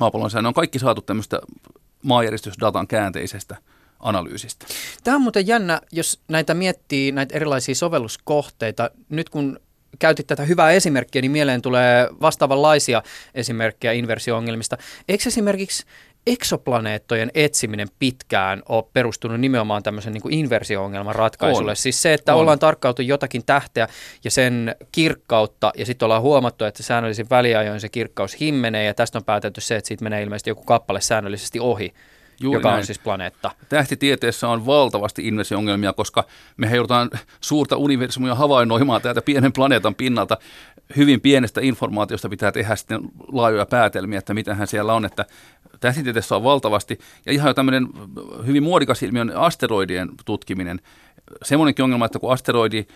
maapallon ne on kaikki saatu tämmöistä maanjäristysdatan käänteisestä analyysistä. Tämä on muuten jännä, jos näitä miettii, näitä erilaisia sovelluskohteita. Nyt kun käytit tätä hyvää esimerkkiä, niin mieleen tulee vastaavanlaisia esimerkkejä inversioongelmista. Eikö esimerkiksi eksoplaneettojen etsiminen pitkään ole perustunut nimenomaan tämmöisen niin inversio-ongelman ratkaisulle. On. Siis se, että on. ollaan tarkkautu jotakin tähteä ja sen kirkkautta, ja sitten ollaan huomattu, että säännöllisin väliajoin se kirkkaus himmenee, ja tästä on päätetty se, että siitä menee ilmeisesti joku kappale säännöllisesti ohi. Juuri joka näin. on siis planeetta. Tähtitieteessä on valtavasti inversiongelmia, koska me joudutaan suurta universumia havainnoimaan täältä pienen planeetan pinnalta. Hyvin pienestä informaatiosta pitää tehdä sitten laajoja päätelmiä, että mitähän siellä on, että tähtitieteessä on valtavasti. Ja ihan jo tämmöinen hyvin muodikas ilmiö on asteroidien tutkiminen. Semmoinenkin ongelma, että kun asteroidi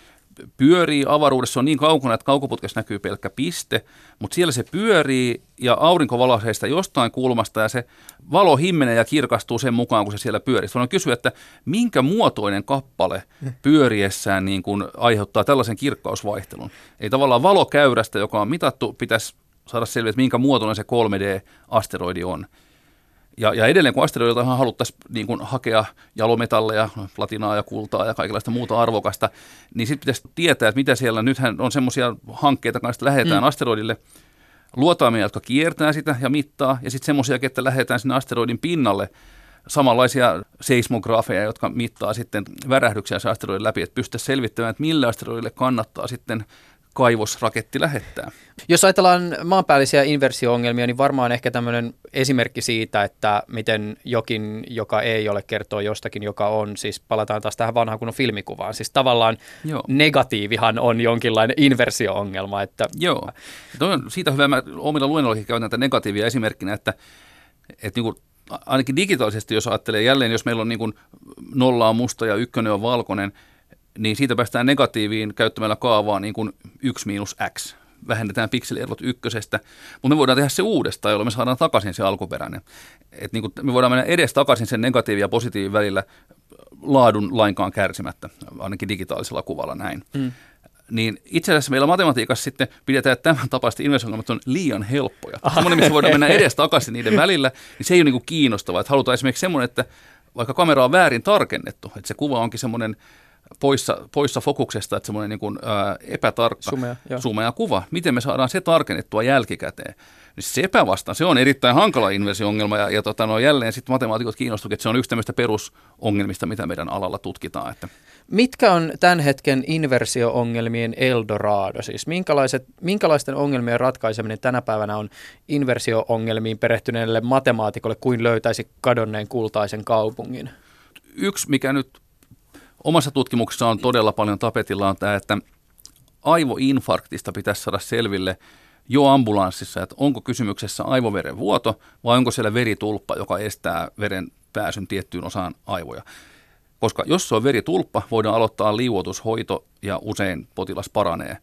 pyörii avaruudessa, on niin kaukana, että kaukoputkessa näkyy pelkkä piste, mutta siellä se pyörii ja aurinko valaisee sitä jostain kulmasta ja se valo himmenee ja kirkastuu sen mukaan, kun se siellä pyörii. Voidaan kysyä, että minkä muotoinen kappale pyöriessään niin kuin aiheuttaa tällaisen kirkkausvaihtelun. Ei tavallaan valokäyrästä, joka on mitattu, pitäisi saada selville, että minkä muotoinen se 3D-asteroidi on. Ja, ja edelleen kun asteroidilta haluttaisiin niin kuin hakea jalometalleja, platinaa ja kultaa ja kaikenlaista muuta arvokasta, niin sitten pitäisi tietää, että mitä siellä, nythän on semmoisia hankkeita kanssa, lähdetään mm. asteroidille luotaamia, jotka kiertää sitä ja mittaa, ja sitten semmoisia, että lähdetään sinne asteroidin pinnalle samanlaisia seismografeja, jotka mittaa sitten värähdyksiä se asteroidin läpi, että pystytä selvittämään, että millä asteroidille kannattaa sitten kaivosraketti lähettää. Jos ajatellaan maanpäällisiä inversio-ongelmia, niin varmaan ehkä tämmöinen esimerkki siitä, että miten jokin, joka ei ole, kertoo jostakin, joka on. Siis palataan taas tähän vanhaan kunnon filmikuvaan. Siis tavallaan Joo. negatiivihan on jonkinlainen inversio-ongelma. Että... Joo, Toi on siitä hyvä. Mä omilla luennollakin käytän näitä negatiivia esimerkkinä, että, että niin kuin ainakin digitaalisesti, jos ajattelee jälleen, jos meillä on niin kuin nolla on musta ja ykkönen on valkoinen – niin siitä päästään negatiiviin käyttämällä kaavaa niin kuin 1 miinus x. Vähennetään pikselierot ykkösestä, mutta me voidaan tehdä se uudestaan, jolloin me saadaan takaisin se alkuperäinen. Et niin kuin me voidaan mennä edes takaisin sen negatiivin ja positiivin välillä laadun lainkaan kärsimättä, ainakin digitaalisella kuvalla näin. Mm. Niin itse asiassa meillä matematiikassa sitten pidetään, että tämän tapaiset investoinnit on liian helppoja. Semmoinen, missä voidaan mennä edes takaisin niiden välillä, niin se ei ole niin kuin kiinnostavaa. Että halutaan esimerkiksi semmoinen, että vaikka kamera on väärin tarkennettu, että se kuva onkin semmoinen poissa, poissa fokuksesta, että semmoinen niin kuin, ää, epätarkka, sumea, sumea kuva. Miten me saadaan se tarkennettua jälkikäteen? Niin se epävastaan, se on erittäin hankala inversiongelma ja, ja tota, no, jälleen sitten matemaatikot kiinnostuvat, että se on yksi tämmöistä perusongelmista, mitä meidän alalla tutkitaan. Että. Mitkä on tämän hetken inversio-ongelmien Eldorado? Siis minkälaiset, minkälaisten ongelmien ratkaiseminen tänä päivänä on inversio-ongelmiin perehtyneelle matemaatikolle kuin löytäisi kadonneen kultaisen kaupungin? Yksi, mikä nyt omassa tutkimuksessa on todella paljon tapetilla on tämä, että aivoinfarktista pitäisi saada selville jo ambulanssissa, että onko kysymyksessä aivoveren vuoto vai onko siellä veritulppa, joka estää veren pääsyn tiettyyn osaan aivoja. Koska jos se on veritulppa, voidaan aloittaa liuotushoito ja usein potilas paranee.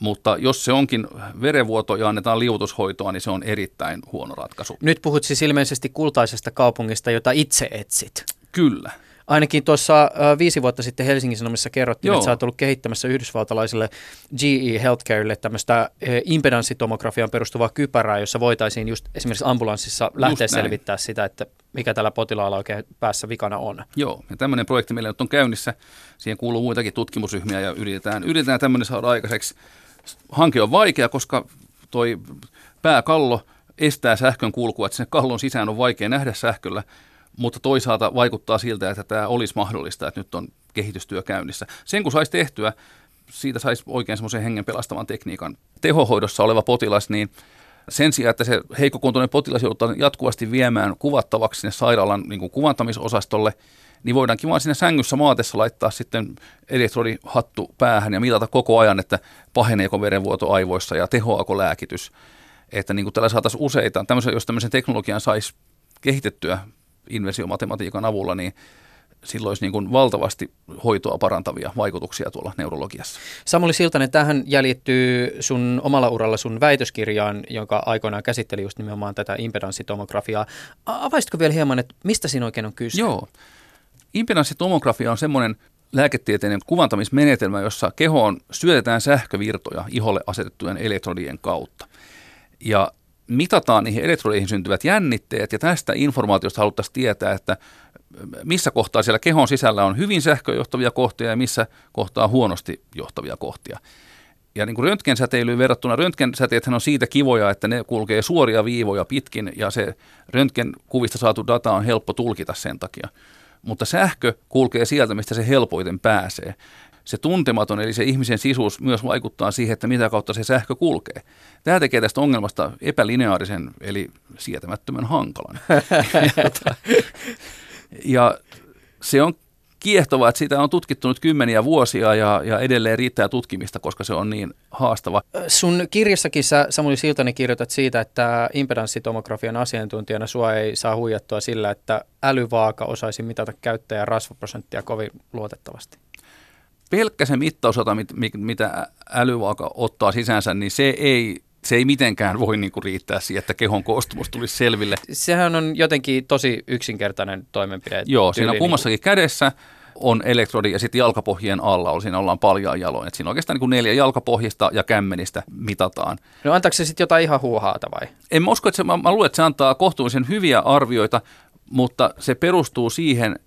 Mutta jos se onkin verenvuoto ja annetaan liuotushoitoa, niin se on erittäin huono ratkaisu. Nyt puhut siis ilmeisesti kultaisesta kaupungista, jota itse etsit. Kyllä. Ainakin tuossa äh, viisi vuotta sitten Helsingin Sanomissa kerrottiin, Joo. että sä oot ollut kehittämässä yhdysvaltalaisille GE Healthcarelle tämmöistä äh, impedanssitomografiaan perustuvaa kypärää, jossa voitaisiin just esimerkiksi ambulanssissa lähteä näin. selvittää sitä, että mikä tällä potilaalla oikein päässä vikana on. Joo, ja tämmöinen projekti meillä nyt on käynnissä. Siihen kuuluu muitakin tutkimusryhmiä ja yritetään, yritetään tämmöinen saada aikaiseksi. Hanke on vaikea, koska toi pääkallo estää sähkön kulkua, että sinne kallon sisään on vaikea nähdä sähköllä, mutta toisaalta vaikuttaa siltä, että tämä olisi mahdollista, että nyt on kehitystyö käynnissä. Sen kun saisi tehtyä, siitä saisi oikein semmoisen hengen pelastavan tekniikan. Tehohoidossa oleva potilas, niin sen sijaan, että se heikkokuntoinen potilas joudutaan jatkuvasti viemään kuvattavaksi sinne sairaalan niin kuin kuvantamisosastolle, niin voidaankin vaan sinne sängyssä maatessa laittaa sitten elektrodihattu päähän ja mitata koko ajan, että paheneeko verenvuoto aivoissa ja tehoako lääkitys. Että niin kuin tällä saataisiin useita, tämmöisen, jos tämmöisen teknologian saisi kehitettyä inversiomatematiikan avulla, niin silloin olisi niin kuin valtavasti hoitoa parantavia vaikutuksia tuolla neurologiassa. Samuli Siltanen, tähän jäljittyy sun omalla uralla sun väitöskirjaan, jonka aikoinaan käsitteli just nimenomaan tätä impedanssitomografiaa. Avaisitko vielä hieman, että mistä siinä oikein on kyse? Joo. Impedanssitomografia on semmoinen lääketieteellinen kuvantamismenetelmä, jossa kehoon syötetään sähkövirtoja iholle asetettujen elektrodien kautta. Ja mitataan niihin elektrodeihin syntyvät jännitteet, ja tästä informaatiosta haluttaisiin tietää, että missä kohtaa siellä kehon sisällä on hyvin sähköjohtavia kohtia ja missä kohtaa huonosti johtavia kohtia. Ja niin kuin röntgensäteilyyn verrattuna, röntgensäteethän on siitä kivoja, että ne kulkee suoria viivoja pitkin ja se röntgenkuvista saatu data on helppo tulkita sen takia. Mutta sähkö kulkee sieltä, mistä se helpoiten pääsee. Se tuntematon, eli se ihmisen sisuus myös vaikuttaa siihen, että mitä kautta se sähkö kulkee. Tämä tekee tästä ongelmasta epälineaarisen, eli sietämättömän hankalan. ja, ja se on kiehtovaa, että sitä on tutkittu nyt kymmeniä vuosia ja, ja edelleen riittää tutkimista, koska se on niin haastava. Sun kirjassakin sä, Samuli Siltanen, kirjoitat siitä, että impedanssitomografian asiantuntijana sua ei saa huijattua sillä, että älyvaaka osaisi mitata käyttäjän rasvaprosenttia kovin luotettavasti. Pelkkä se mittausota, mit, mit, mitä älyvaaka ottaa sisäänsä, niin se ei, se ei mitenkään voi niinku riittää siihen, että kehon koostumus tulisi selville. Sehän on jotenkin tosi yksinkertainen toimenpide. Joo, siinä kummassakin kädessä on elektrodi ja sitten jalkapohjien alla, siinä ollaan paljaan jaloin. Et siinä oikeastaan niin kuin neljä jalkapohjista ja kämmenistä mitataan. No antaako se sitten jotain ihan huuhaata vai? En mä usko, että se, mä, mä luulen, että se antaa kohtuullisen hyviä arvioita, mutta se perustuu siihen,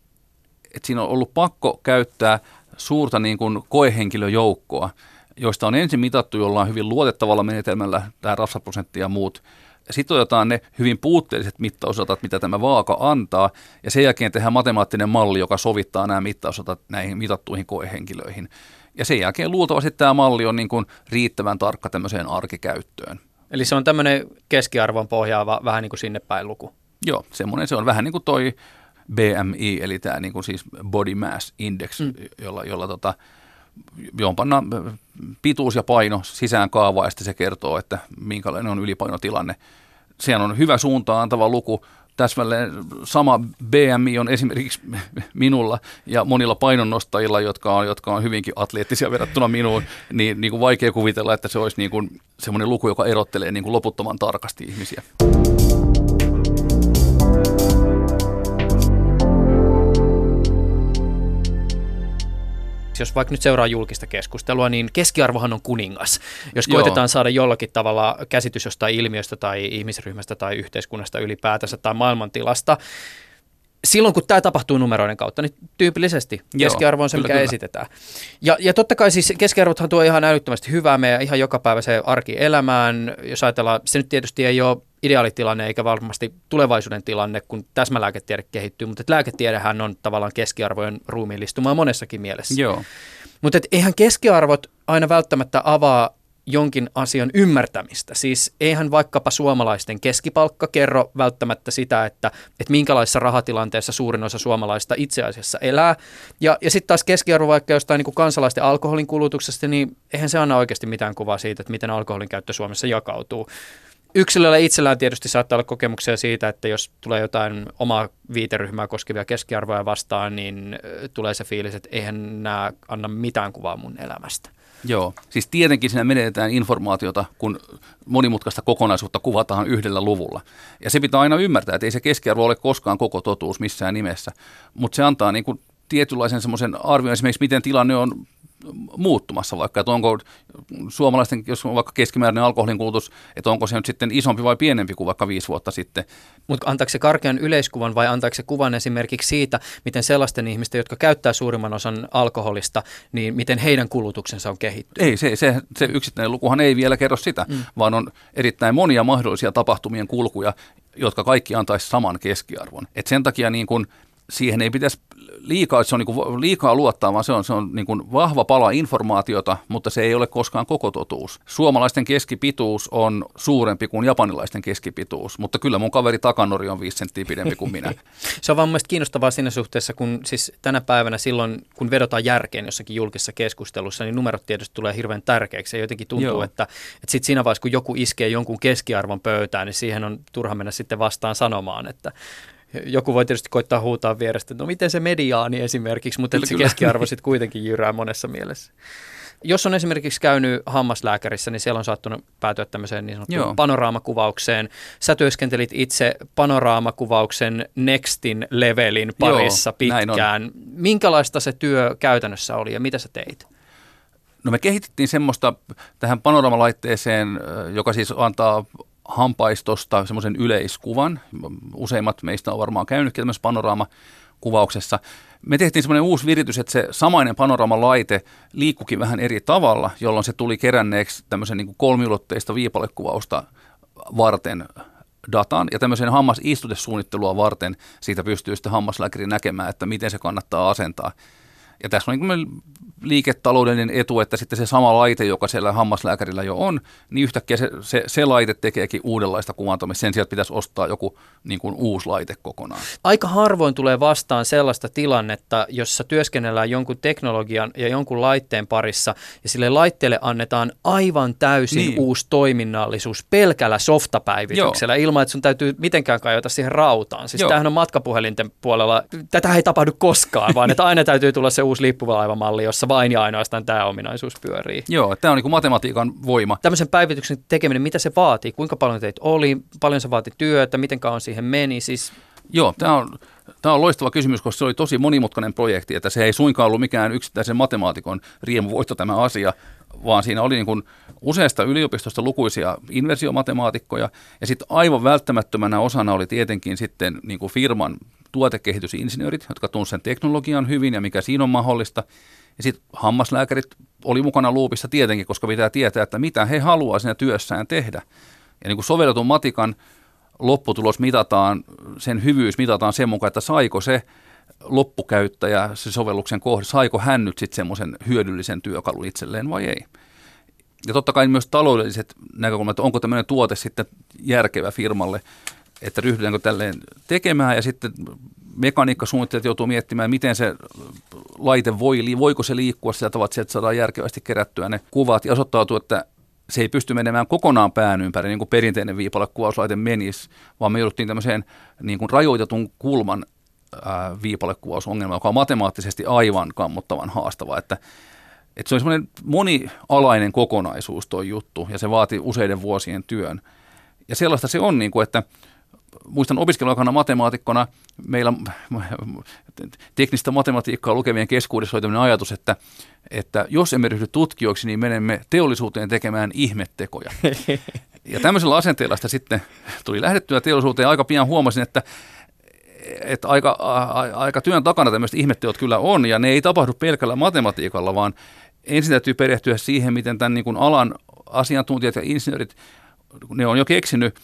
että siinä on ollut pakko käyttää suurta niin kuin koehenkilöjoukkoa, joista on ensin mitattu jollain hyvin luotettavalla menetelmällä tämä rasvaprosentti ja muut. Sitten otetaan ne hyvin puutteelliset mittausotat, mitä tämä vaaka antaa, ja sen jälkeen tehdään matemaattinen malli, joka sovittaa nämä mittausotat näihin mitattuihin koehenkilöihin. Ja sen jälkeen luultavasti tämä malli on niin kuin riittävän tarkka tämmöiseen arkikäyttöön. Eli se on tämmöinen keskiarvon pohjaava vähän niin kuin sinne päin luku. Joo, semmoinen se on vähän niin kuin toi BMI, eli tämä niin kuin siis Body Mass Index, mm. jolla, jolla tota, johon pannaan pituus ja paino sisään kaavaa ja sitten se kertoo, että minkälainen on ylipainotilanne. Sehän on hyvä suuntaan antava luku. Täsmälleen sama BMI on esimerkiksi minulla ja monilla painonnostajilla, jotka on, jotka on hyvinkin atleettisia verrattuna minuun, niin, niin kuin vaikea kuvitella, että se olisi niin kuin semmoinen luku, joka erottelee niin kuin loputtoman tarkasti ihmisiä. Jos vaikka nyt seuraa julkista keskustelua, niin keskiarvohan on kuningas. Jos Joo. koitetaan saada jollakin tavalla käsitys jostain ilmiöstä tai ihmisryhmästä tai yhteiskunnasta ylipäätänsä tai maailmantilasta, silloin kun tämä tapahtuu numeroiden kautta, niin tyypillisesti keskiarvo on se, kyllä, mikä kyllä. esitetään. Ja, ja totta kai siis keskiarvothan tuo ihan älyttömästi hyvää meidän ihan jokapäiväiseen arkielämään. Jos ajatellaan, se nyt tietysti ei ole ideaalitilanne eikä varmasti tulevaisuuden tilanne, kun täsmälääketiede kehittyy, mutta et lääketiedehän on tavallaan keskiarvojen ruumiillistumaa monessakin mielessä. Joo. Mutta et eihän keskiarvot aina välttämättä avaa jonkin asian ymmärtämistä. Siis eihän vaikkapa suomalaisten keskipalkka kerro välttämättä sitä, että, että minkälaisessa rahatilanteessa suurin osa suomalaista itse asiassa elää. Ja, ja sitten taas keskiarvo vaikka jostain niin kuin kansalaisten alkoholin kulutuksesta, niin eihän se anna oikeasti mitään kuvaa siitä, että miten alkoholin käyttö Suomessa jakautuu. Yksilöllä itsellään tietysti saattaa olla kokemuksia siitä, että jos tulee jotain omaa viiteryhmää koskevia keskiarvoja vastaan, niin tulee se fiilis, että eihän nämä anna mitään kuvaa mun elämästä. Joo, siis tietenkin siinä menetetään informaatiota, kun monimutkaista kokonaisuutta kuvataan yhdellä luvulla. Ja se pitää aina ymmärtää, että ei se keskiarvo ole koskaan koko totuus missään nimessä, mutta se antaa niin kuin tietynlaisen semmoisen arvion esimerkiksi, miten tilanne on muuttumassa vaikka, että onko suomalaisten, jos on vaikka keskimääräinen alkoholin kulutus, että onko se nyt sitten isompi vai pienempi kuin vaikka viisi vuotta sitten. Mutta antaako se karkean yleiskuvan vai antaako se kuvan esimerkiksi siitä, miten sellaisten ihmisten, jotka käyttää suurimman osan alkoholista, niin miten heidän kulutuksensa on kehittynyt? Ei, se, se, se yksittäinen lukuhan ei vielä kerro sitä, mm. vaan on erittäin monia mahdollisia tapahtumien kulkuja, jotka kaikki antaisi saman keskiarvon. Et sen takia niin kun siihen ei pitäisi liikaa, se on niin liikaa luottaa, vaan se on, se on niin vahva pala informaatiota, mutta se ei ole koskaan koko totuus. Suomalaisten keskipituus on suurempi kuin japanilaisten keskipituus, mutta kyllä mun kaveri Takanori on viisi senttiä pidempi kuin minä. se on vaan mielestäni kiinnostavaa siinä suhteessa, kun siis tänä päivänä silloin, kun vedotaan järkeen jossakin julkisessa keskustelussa, niin numerot tietysti tulee hirveän tärkeäksi ja jotenkin tuntuu, Joo. että, että sit siinä vaiheessa, kun joku iskee jonkun keskiarvon pöytään, niin siihen on turha mennä sitten vastaan sanomaan, että joku voi tietysti koittaa huutaa vierestä, että no miten se mediaani esimerkiksi, mutta kyllä, se keskiarvo sitten kuitenkin jyrää monessa mielessä. Jos on esimerkiksi käynyt hammaslääkärissä, niin siellä on saattanut päätyä tämmöiseen niin sanottuun panoraamakuvaukseen. Sä työskentelit itse panoraamakuvauksen Nextin levelin parissa Joo, pitkään. Minkälaista se työ käytännössä oli ja mitä sä teit? No me kehitettiin semmoista tähän panoramalaitteeseen, joka siis antaa hampaistosta semmoisen yleiskuvan. Useimmat meistä on varmaan käynytkin tämmöisessä panoraamakuvauksessa. Me tehtiin semmoinen uusi viritys, että se samainen panoraamalaite liikkukin vähän eri tavalla, jolloin se tuli keränneeksi tämmöisen niin kolmiulotteista viipalekuvausta varten datan ja tämmöisen hammasistutesuunnittelua varten siitä pystyy sitten hammaslääkäri näkemään, että miten se kannattaa asentaa. Ja tässä on niin liiketaloudellinen etu, että sitten se sama laite, joka siellä hammaslääkärillä jo on, niin yhtäkkiä se, se, se laite tekeekin uudenlaista kuvantamista. Sen sijaan pitäisi ostaa joku niin kuin uusi laite kokonaan. Aika harvoin tulee vastaan sellaista tilannetta, jossa työskennellään jonkun teknologian ja jonkun laitteen parissa ja sille laitteelle annetaan aivan täysin niin. uusi toiminnallisuus pelkällä softapäivityksellä Joo. ilman, että sun täytyy mitenkään kajota siihen rautaan. Siis tämähän on matkapuhelinten puolella, tätä ei tapahdu koskaan, vaan että aina täytyy tulla se uusi lippulaivamalli, jossa vain ja ainoastaan tämä ominaisuus pyörii. Joo, tämä on niin kuin matematiikan voima. Tämmöisen päivityksen tekeminen, mitä se vaatii? Kuinka paljon teitä oli? Paljon se vaati työtä? Miten kauan siihen meni? Siis... Joo, tämä on, tämä on loistava kysymys, koska se oli tosi monimutkainen projekti, että se ei suinkaan ollut mikään yksittäisen matemaatikon riemuvoitto tämä asia, vaan siinä oli niin kuin useasta yliopistosta lukuisia inversiomatemaatikkoja, ja sitten aivan välttämättömänä osana oli tietenkin sitten niin kuin firman tuotekehitysinsinöörit, jotka tunsivat sen teknologian hyvin ja mikä siinä on mahdollista. Ja sitten hammaslääkärit oli mukana luupissa tietenkin, koska pitää tietää, että mitä he haluaa siinä työssään tehdä. Ja niin kuin sovelletun matikan lopputulos mitataan, sen hyvyys mitataan sen mukaan, että saiko se loppukäyttäjä, se sovelluksen kohde, saiko hän nyt sitten semmoisen hyödyllisen työkalun itselleen vai ei. Ja totta kai myös taloudelliset näkökulmat, onko tämmöinen tuote sitten järkevä firmalle, että ryhdytäänkö tälleen tekemään ja sitten mekaniikkasuunnittelijat joutuu miettimään, miten se laite voi, voiko se liikkua sillä tavalla, että sieltä saadaan järkevästi kerättyä ne kuvat ja osoittautuu, että se ei pysty menemään kokonaan pään ympäri, niin kuin perinteinen viipalekuvauslaite menisi, vaan me jouduttiin tämmöiseen niin kuin rajoitetun kulman viipalekuvausongelma, joka on matemaattisesti aivan kammottavan haastava, että että se on semmoinen monialainen kokonaisuus tuo juttu ja se vaatii useiden vuosien työn. Ja sellaista se on, niin kuin, että muistan opiskeluaikana matemaatikkona, meillä teknistä matematiikkaa lukevien keskuudessa oli tämmöinen ajatus, että, että jos emme ryhdy tutkijoiksi, niin menemme teollisuuteen tekemään ihmettekoja. Ja tämmöisellä asenteella sitä sitten tuli lähdettyä teollisuuteen. Aika pian huomasin, että että aika, a, aika työn takana tämmöiset ihmetteot kyllä on, ja ne ei tapahdu pelkällä matematiikalla, vaan ensin täytyy perehtyä siihen, miten tämän niin kuin alan asiantuntijat ja insinöörit, ne on jo keksinyt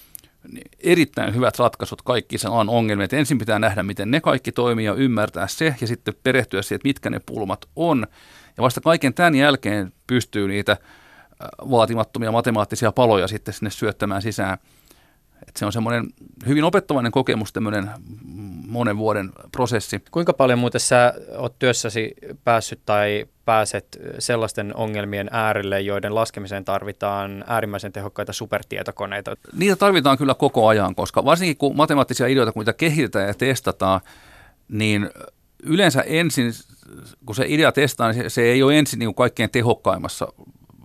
erittäin hyvät ratkaisut kaikki sen alan ongelmia. Että ensin pitää nähdä, miten ne kaikki toimii ja ymmärtää se, ja sitten perehtyä siihen, että mitkä ne pulmat on. Ja vasta kaiken tämän jälkeen pystyy niitä vaatimattomia matemaattisia paloja sitten sinne syöttämään sisään. Että se on semmoinen hyvin opettavainen kokemus, tämmöinen monen vuoden prosessi. Kuinka paljon muuten sä oot työssäsi päässyt tai pääset sellaisten ongelmien äärelle, joiden laskemiseen tarvitaan äärimmäisen tehokkaita supertietokoneita? Niitä tarvitaan kyllä koko ajan, koska varsinkin kun matemaattisia ideoita, kun niitä kehitetään ja testataan, niin yleensä ensin, kun se idea testaa, niin se, ei ole ensin niin kuin kaikkein tehokkaimmassa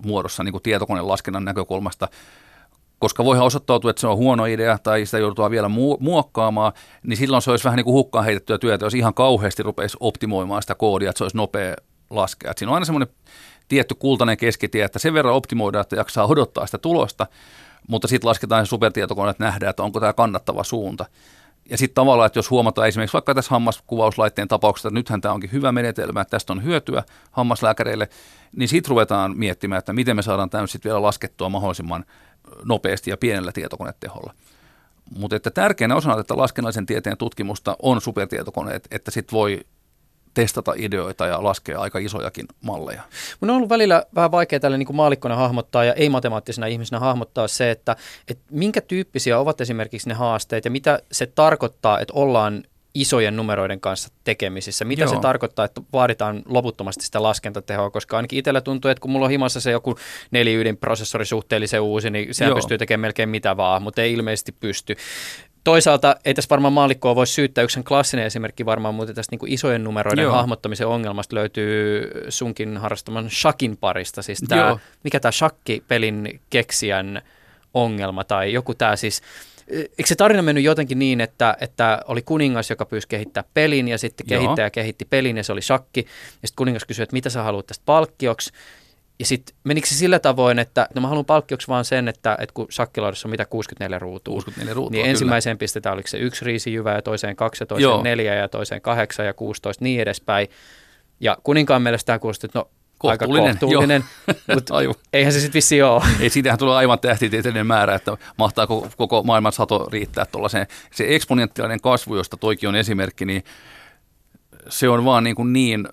muodossa niin kuin tietokoneen laskennan näkökulmasta, koska voihan osoittautua, että se on huono idea tai sitä joudutaan vielä muokkaamaan, niin silloin se olisi vähän niin kuin hukkaan heitettyä työtä, jos ihan kauheasti rupeisi optimoimaan sitä koodia, että se olisi nopea laskea. Et siinä on aina semmoinen tietty kultainen keskitie, että sen verran optimoidaan, että jaksaa odottaa sitä tulosta, mutta sitten lasketaan se supertietokone, että nähdään, että onko tämä kannattava suunta. Ja sitten tavallaan, että jos huomataan esimerkiksi vaikka tässä hammaskuvauslaitteen tapauksessa, että nythän tämä onkin hyvä menetelmä, että tästä on hyötyä hammaslääkäreille, niin sitten ruvetaan miettimään, että miten me saadaan tämä sitten vielä laskettua mahdollisimman nopeasti ja pienellä tietokoneteholla. Mutta että tärkeänä osana tätä laskennallisen tieteen tutkimusta on supertietokoneet, että sitten voi testata ideoita ja laskea aika isojakin malleja. Mun on ollut välillä vähän vaikea tälle niin maalikkona hahmottaa ja ei-matemaattisena ihmisenä hahmottaa se, että, että minkä tyyppisiä ovat esimerkiksi ne haasteet ja mitä se tarkoittaa, että ollaan isojen numeroiden kanssa tekemisissä. Mitä Joo. se tarkoittaa, että vaaditaan loputtomasti sitä laskentatehoa, koska ainakin itsellä tuntuu, että kun mulla on himassa se joku neliydinprosessori suhteellisen uusi, niin Joo. pystyy tekemään melkein mitä vaan, mutta ei ilmeisesti pysty. Toisaalta ei tässä varmaan maalikkoa voisi syyttää. Yksi klassinen esimerkki varmaan, mutta tästä niin isojen numeroiden Joo. hahmottamisen ongelmasta löytyy sunkin harrastaman shakin parista. Siis tämä, mikä tämä shakkipelin keksijän ongelma tai joku tämä siis, eikö se tarina mennyt jotenkin niin, että, että oli kuningas, joka pyysi kehittää pelin ja sitten kehittäjä Joo. kehitti pelin ja se oli shakki. Ja sitten kuningas kysyi, että mitä sä haluat tästä palkkioksi. Ja sitten menikö se sillä tavoin, että no mä haluan palkkioksi vaan sen, että, että kun shakkilaudassa on mitä 64 ruutua, 64 ruutua niin kyllä. ensimmäiseen pistetään oliko se yksi riisijyvä ja toiseen kaksi ja toiseen Joo. neljä ja toiseen kahdeksan ja 16 niin edespäin. Ja kuninkaan mielestä tämä kuulosti, että no kohtuullinen, aika kohtuullinen, mutta eihän se sitten vissi ole. Ei, siitähän tulee aivan tähtitieteellinen määrä, että mahtaa koko, koko maailman sato riittää tuollaiseen. Se eksponentiaalinen kasvu, josta toikin on esimerkki, niin se on vaan niin, kuin niin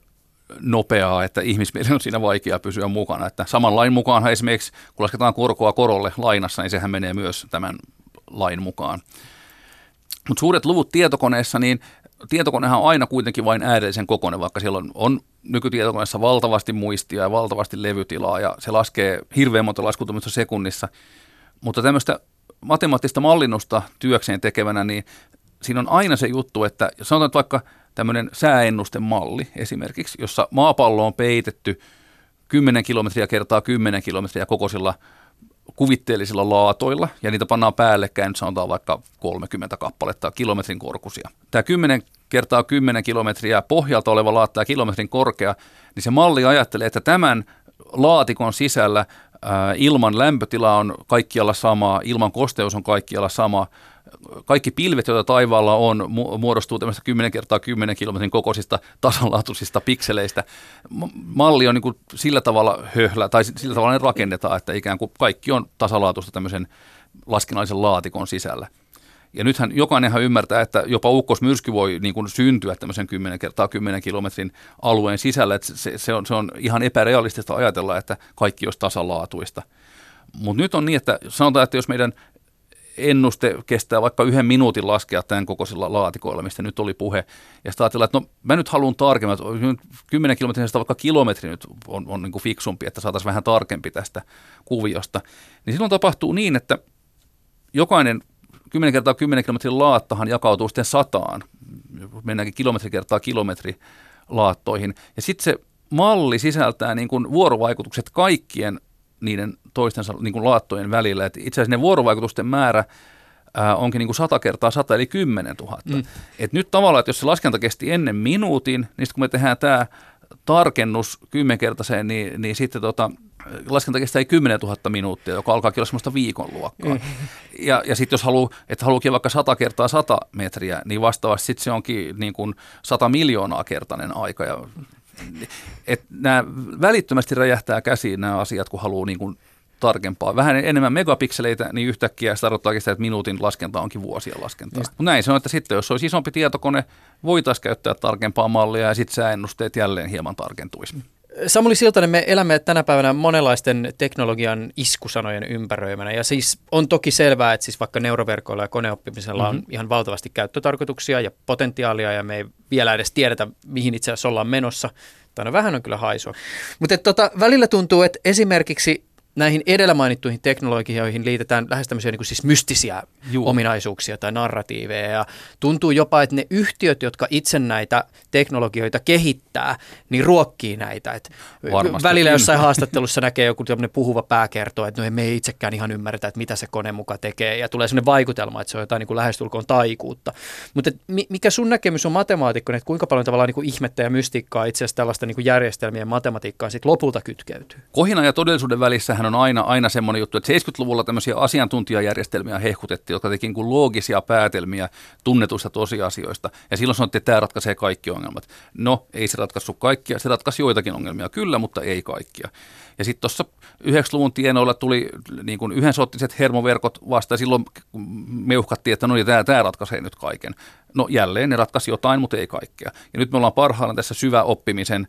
nopeaa, että ihmismielen on siinä vaikea pysyä mukana. Että saman lain mukaan esimerkiksi, kun lasketaan korkoa korolle lainassa, niin sehän menee myös tämän lain mukaan. Mutta suuret luvut tietokoneessa, niin tietokonehan on aina kuitenkin vain äärellisen kokoinen, vaikka siellä on, on nykytietokoneessa valtavasti muistia ja valtavasti levytilaa ja se laskee hirveän monta laskutumista sekunnissa. Mutta tämmöistä matemaattista mallinnusta työkseen tekevänä, niin siinä on aina se juttu, että sanotaan että vaikka tämmöinen sääennustemalli esimerkiksi, jossa maapallo on peitetty 10 kilometriä kertaa 10 kilometriä kokoisilla kuvitteellisilla laatoilla, ja niitä pannaan päällekkäin, sanotaan vaikka 30 kappaletta kilometrin korkuisia. Tämä 10 kertaa 10 kilometriä pohjalta oleva laatta ja kilometrin korkea, niin se malli ajattelee, että tämän laatikon sisällä ilman lämpötila on kaikkialla sama, ilman kosteus on kaikkialla sama, kaikki pilvet, joita taivaalla on, muodostuu tämmöistä 10 kertaa 10 kilometrin kokoisista tasanlaatuisista pikseleistä. Malli on niin kuin sillä tavalla höhlä, tai sillä tavalla ne rakennetaan, että ikään kuin kaikki on tasalaatuista tämmöisen laskennallisen laatikon sisällä. Ja nythän jokainenhan ymmärtää, että jopa ukkosmyrsky voi niin kuin syntyä tämmöisen 10 kertaa 10 kilometrin alueen sisällä. Että se, se, on, se on ihan epärealistista ajatella, että kaikki olisi tasalaatuista. Mutta nyt on niin, että sanotaan, että jos meidän ennuste kestää vaikka yhden minuutin laskea tämän kokoisilla laatikoilla, mistä nyt oli puhe. Ja sitten ajatellaan, että no mä nyt haluan tarkemmin, että 10 kilometriä vaikka kilometri nyt on, on niin kuin fiksumpi, että saataisiin vähän tarkempi tästä kuviosta. Niin silloin tapahtuu niin, että jokainen 10 kertaa 10 kilometrin laattahan jakautuu sitten sataan. Mennäänkin kilometri kertaa kilometri laattoihin. Ja sitten se malli sisältää niin kuin vuorovaikutukset kaikkien niiden toistensa niin kuin laattojen välillä. Et itse asiassa ne vuorovaikutusten määrä ää, onkin niin kuin 100 kertaa 100 eli 10 000. Mm. Et nyt tavallaan, että jos se laskenta kesti ennen minuutin, niin sitten kun me tehdään tämä tarkennus kymmenkertaiseen, niin, niin sitten tota, laskenta kestää 10 000 minuuttia, joka alkaa olla semmoista viikon luokkaa. Mm. Ja, ja sitten jos haluaa, että haluukin vaikka 100 kertaa 100 metriä, niin vastaavasti sitten se onkin niin kuin 100 miljoonaa kertainen aika. Ja, et nämä välittömästi räjähtää käsiin nämä asiat, kun haluaa niin kuin tarkempaa. Vähän enemmän megapikseleitä, niin yhtäkkiä se tarkoittaa sitä, että minuutin laskenta onkin vuosia laskentaa. Mutta näin se on, että sitten jos olisi isompi tietokone, voitaisiin käyttää tarkempaa mallia ja sitten sääennusteet jälleen hieman tarkentuisi. Samuli Siltanen, me elämme tänä päivänä monenlaisten teknologian iskusanojen ympäröimänä ja siis on toki selvää, että siis vaikka neuroverkoilla ja koneoppimisella mm-hmm. on ihan valtavasti käyttötarkoituksia ja potentiaalia ja me ei vielä edes tiedetä, mihin itse asiassa ollaan menossa. Tai no vähän on kyllä haisua. Mutta tota, välillä tuntuu, että esimerkiksi näihin edellä mainittuihin teknologioihin liitetään lähes tämmöisiä niin kuin siis mystisiä Juu. ominaisuuksia tai narratiiveja. Ja tuntuu jopa, että ne yhtiöt, jotka itse näitä teknologioita kehittää, niin ruokkii näitä. Et välillä jossain haastattelussa näkee joku tämmöinen puhuva pääkertoo, että no me ei itsekään ihan ymmärretä, että mitä se kone muka tekee. Ja tulee sellainen vaikutelma, että se on jotain niin kuin lähestulkoon taikuutta. Mutta mikä sun näkemys on matemaatikkona, että kuinka paljon tavallaan niin kuin ihmettä ja mystiikkaa itse asiassa tällaista niin kuin järjestelmien matematiikkaan sit lopulta kytkeytyy? Kohina ja todellisuuden välissähän on aina, aina semmoinen juttu, että 70-luvulla tämmöisiä asiantuntijajärjestelmiä hehkutettiin, jotka teki niin loogisia päätelmiä tunnetuista tosiasioista. Ja silloin sanottiin, että tämä ratkaisee kaikki ongelmat. No, ei se ratkaissut kaikkia, se ratkaisi joitakin ongelmia kyllä, mutta ei kaikkia. Ja sitten tuossa 90-luvun tienoilla tuli niin kuin yhdensorttiset hermoverkot vasta, ja silloin meuhkattiin, että no niin, tämä, tämä ratkaisee nyt kaiken. No jälleen ne ratkaisi jotain, mutta ei kaikkea. Ja nyt me ollaan parhaillaan tässä syvä oppimisen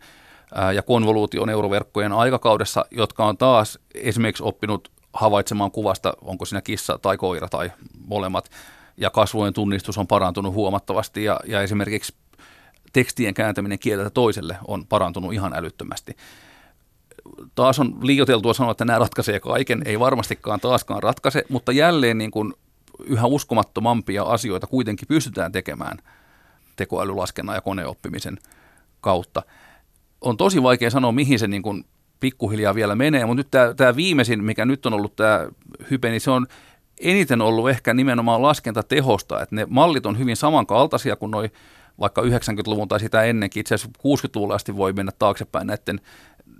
ja konvoluution euroverkkojen aikakaudessa, jotka on taas esimerkiksi oppinut havaitsemaan kuvasta, onko siinä kissa tai koira tai molemmat, ja kasvojen tunnistus on parantunut huomattavasti, ja, ja esimerkiksi tekstien kääntäminen kieleltä toiselle on parantunut ihan älyttömästi. Taas on liioteltua sanoa, että nämä ratkaisee kaiken, ei varmastikaan taaskaan ratkaise, mutta jälleen niin kuin yhä uskomattomampia asioita kuitenkin pystytään tekemään tekoälylaskennan ja koneoppimisen kautta on tosi vaikea sanoa, mihin se niin kuin pikkuhiljaa vielä menee, mutta nyt tämä, tämä viimeisin, mikä nyt on ollut tämä hype, niin se on eniten ollut ehkä nimenomaan laskentatehosta, että ne mallit on hyvin samankaltaisia kuin noi vaikka 90-luvun tai sitä ennenkin, itse asiassa 60-luvulla asti voi mennä taaksepäin näiden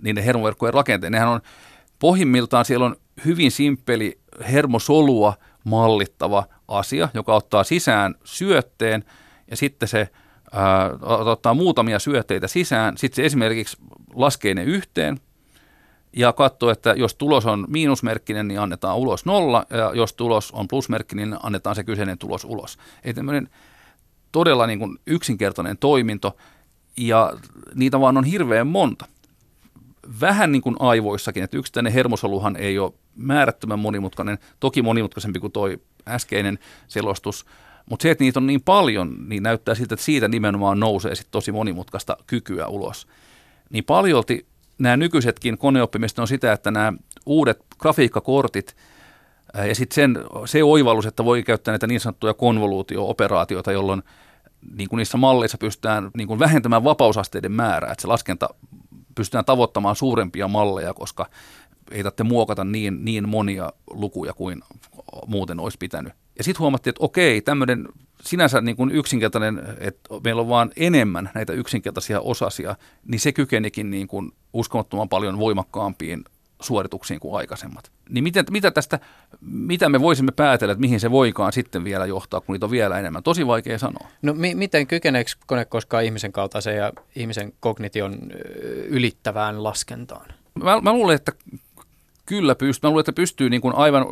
niiden hermoverkkojen rakenteen. Nehän on pohjimmiltaan siellä on hyvin simppeli hermosolua mallittava asia, joka ottaa sisään syötteen ja sitten se ottaa muutamia syötteitä sisään, sitten se esimerkiksi laskee ne yhteen ja katsoo, että jos tulos on miinusmerkkinen, niin annetaan ulos nolla, ja jos tulos on plusmerkkinen, niin annetaan se kyseinen tulos ulos. Eli tämmöinen todella niin kuin yksinkertainen toiminto, ja niitä vaan on hirveän monta. Vähän niin kuin aivoissakin, että yksittäinen hermosoluhan ei ole määrättömän monimutkainen, toki monimutkaisempi kuin tuo äskeinen selostus, mutta se, että niitä on niin paljon, niin näyttää siltä, että siitä nimenomaan nousee sit tosi monimutkaista kykyä ulos. Niin paljolti nämä nykyisetkin koneoppimiset on sitä, että nämä uudet grafiikkakortit ja sitten se oivallus, että voi käyttää näitä niin sanottuja konvoluutio-operaatioita, jolloin niin kuin niissä malleissa pystytään niin kuin vähentämään vapausasteiden määrää, että se laskenta pystytään tavoittamaan suurempia malleja, koska ei tarvitse muokata niin, niin monia lukuja kuin muuten olisi pitänyt. Ja sitten huomattiin, että okei, tämmöinen sinänsä niin kuin yksinkertainen, että meillä on vaan enemmän näitä yksinkertaisia osasia, niin se kykenikin niin kuin uskomattoman paljon voimakkaampiin suorituksiin kuin aikaisemmat. Niin miten, mitä tästä, mitä me voisimme päätellä, että mihin se voikaan sitten vielä johtaa, kun niitä on vielä enemmän? Tosi vaikea sanoa. No mi- miten kykeneekö kone koskaan ihmisen kaltaiseen ja ihmisen kognition ylittävään laskentaan? Mä, mä luulen, että kyllä pystyy. Mä luulen, että pystyy niin kuin aivan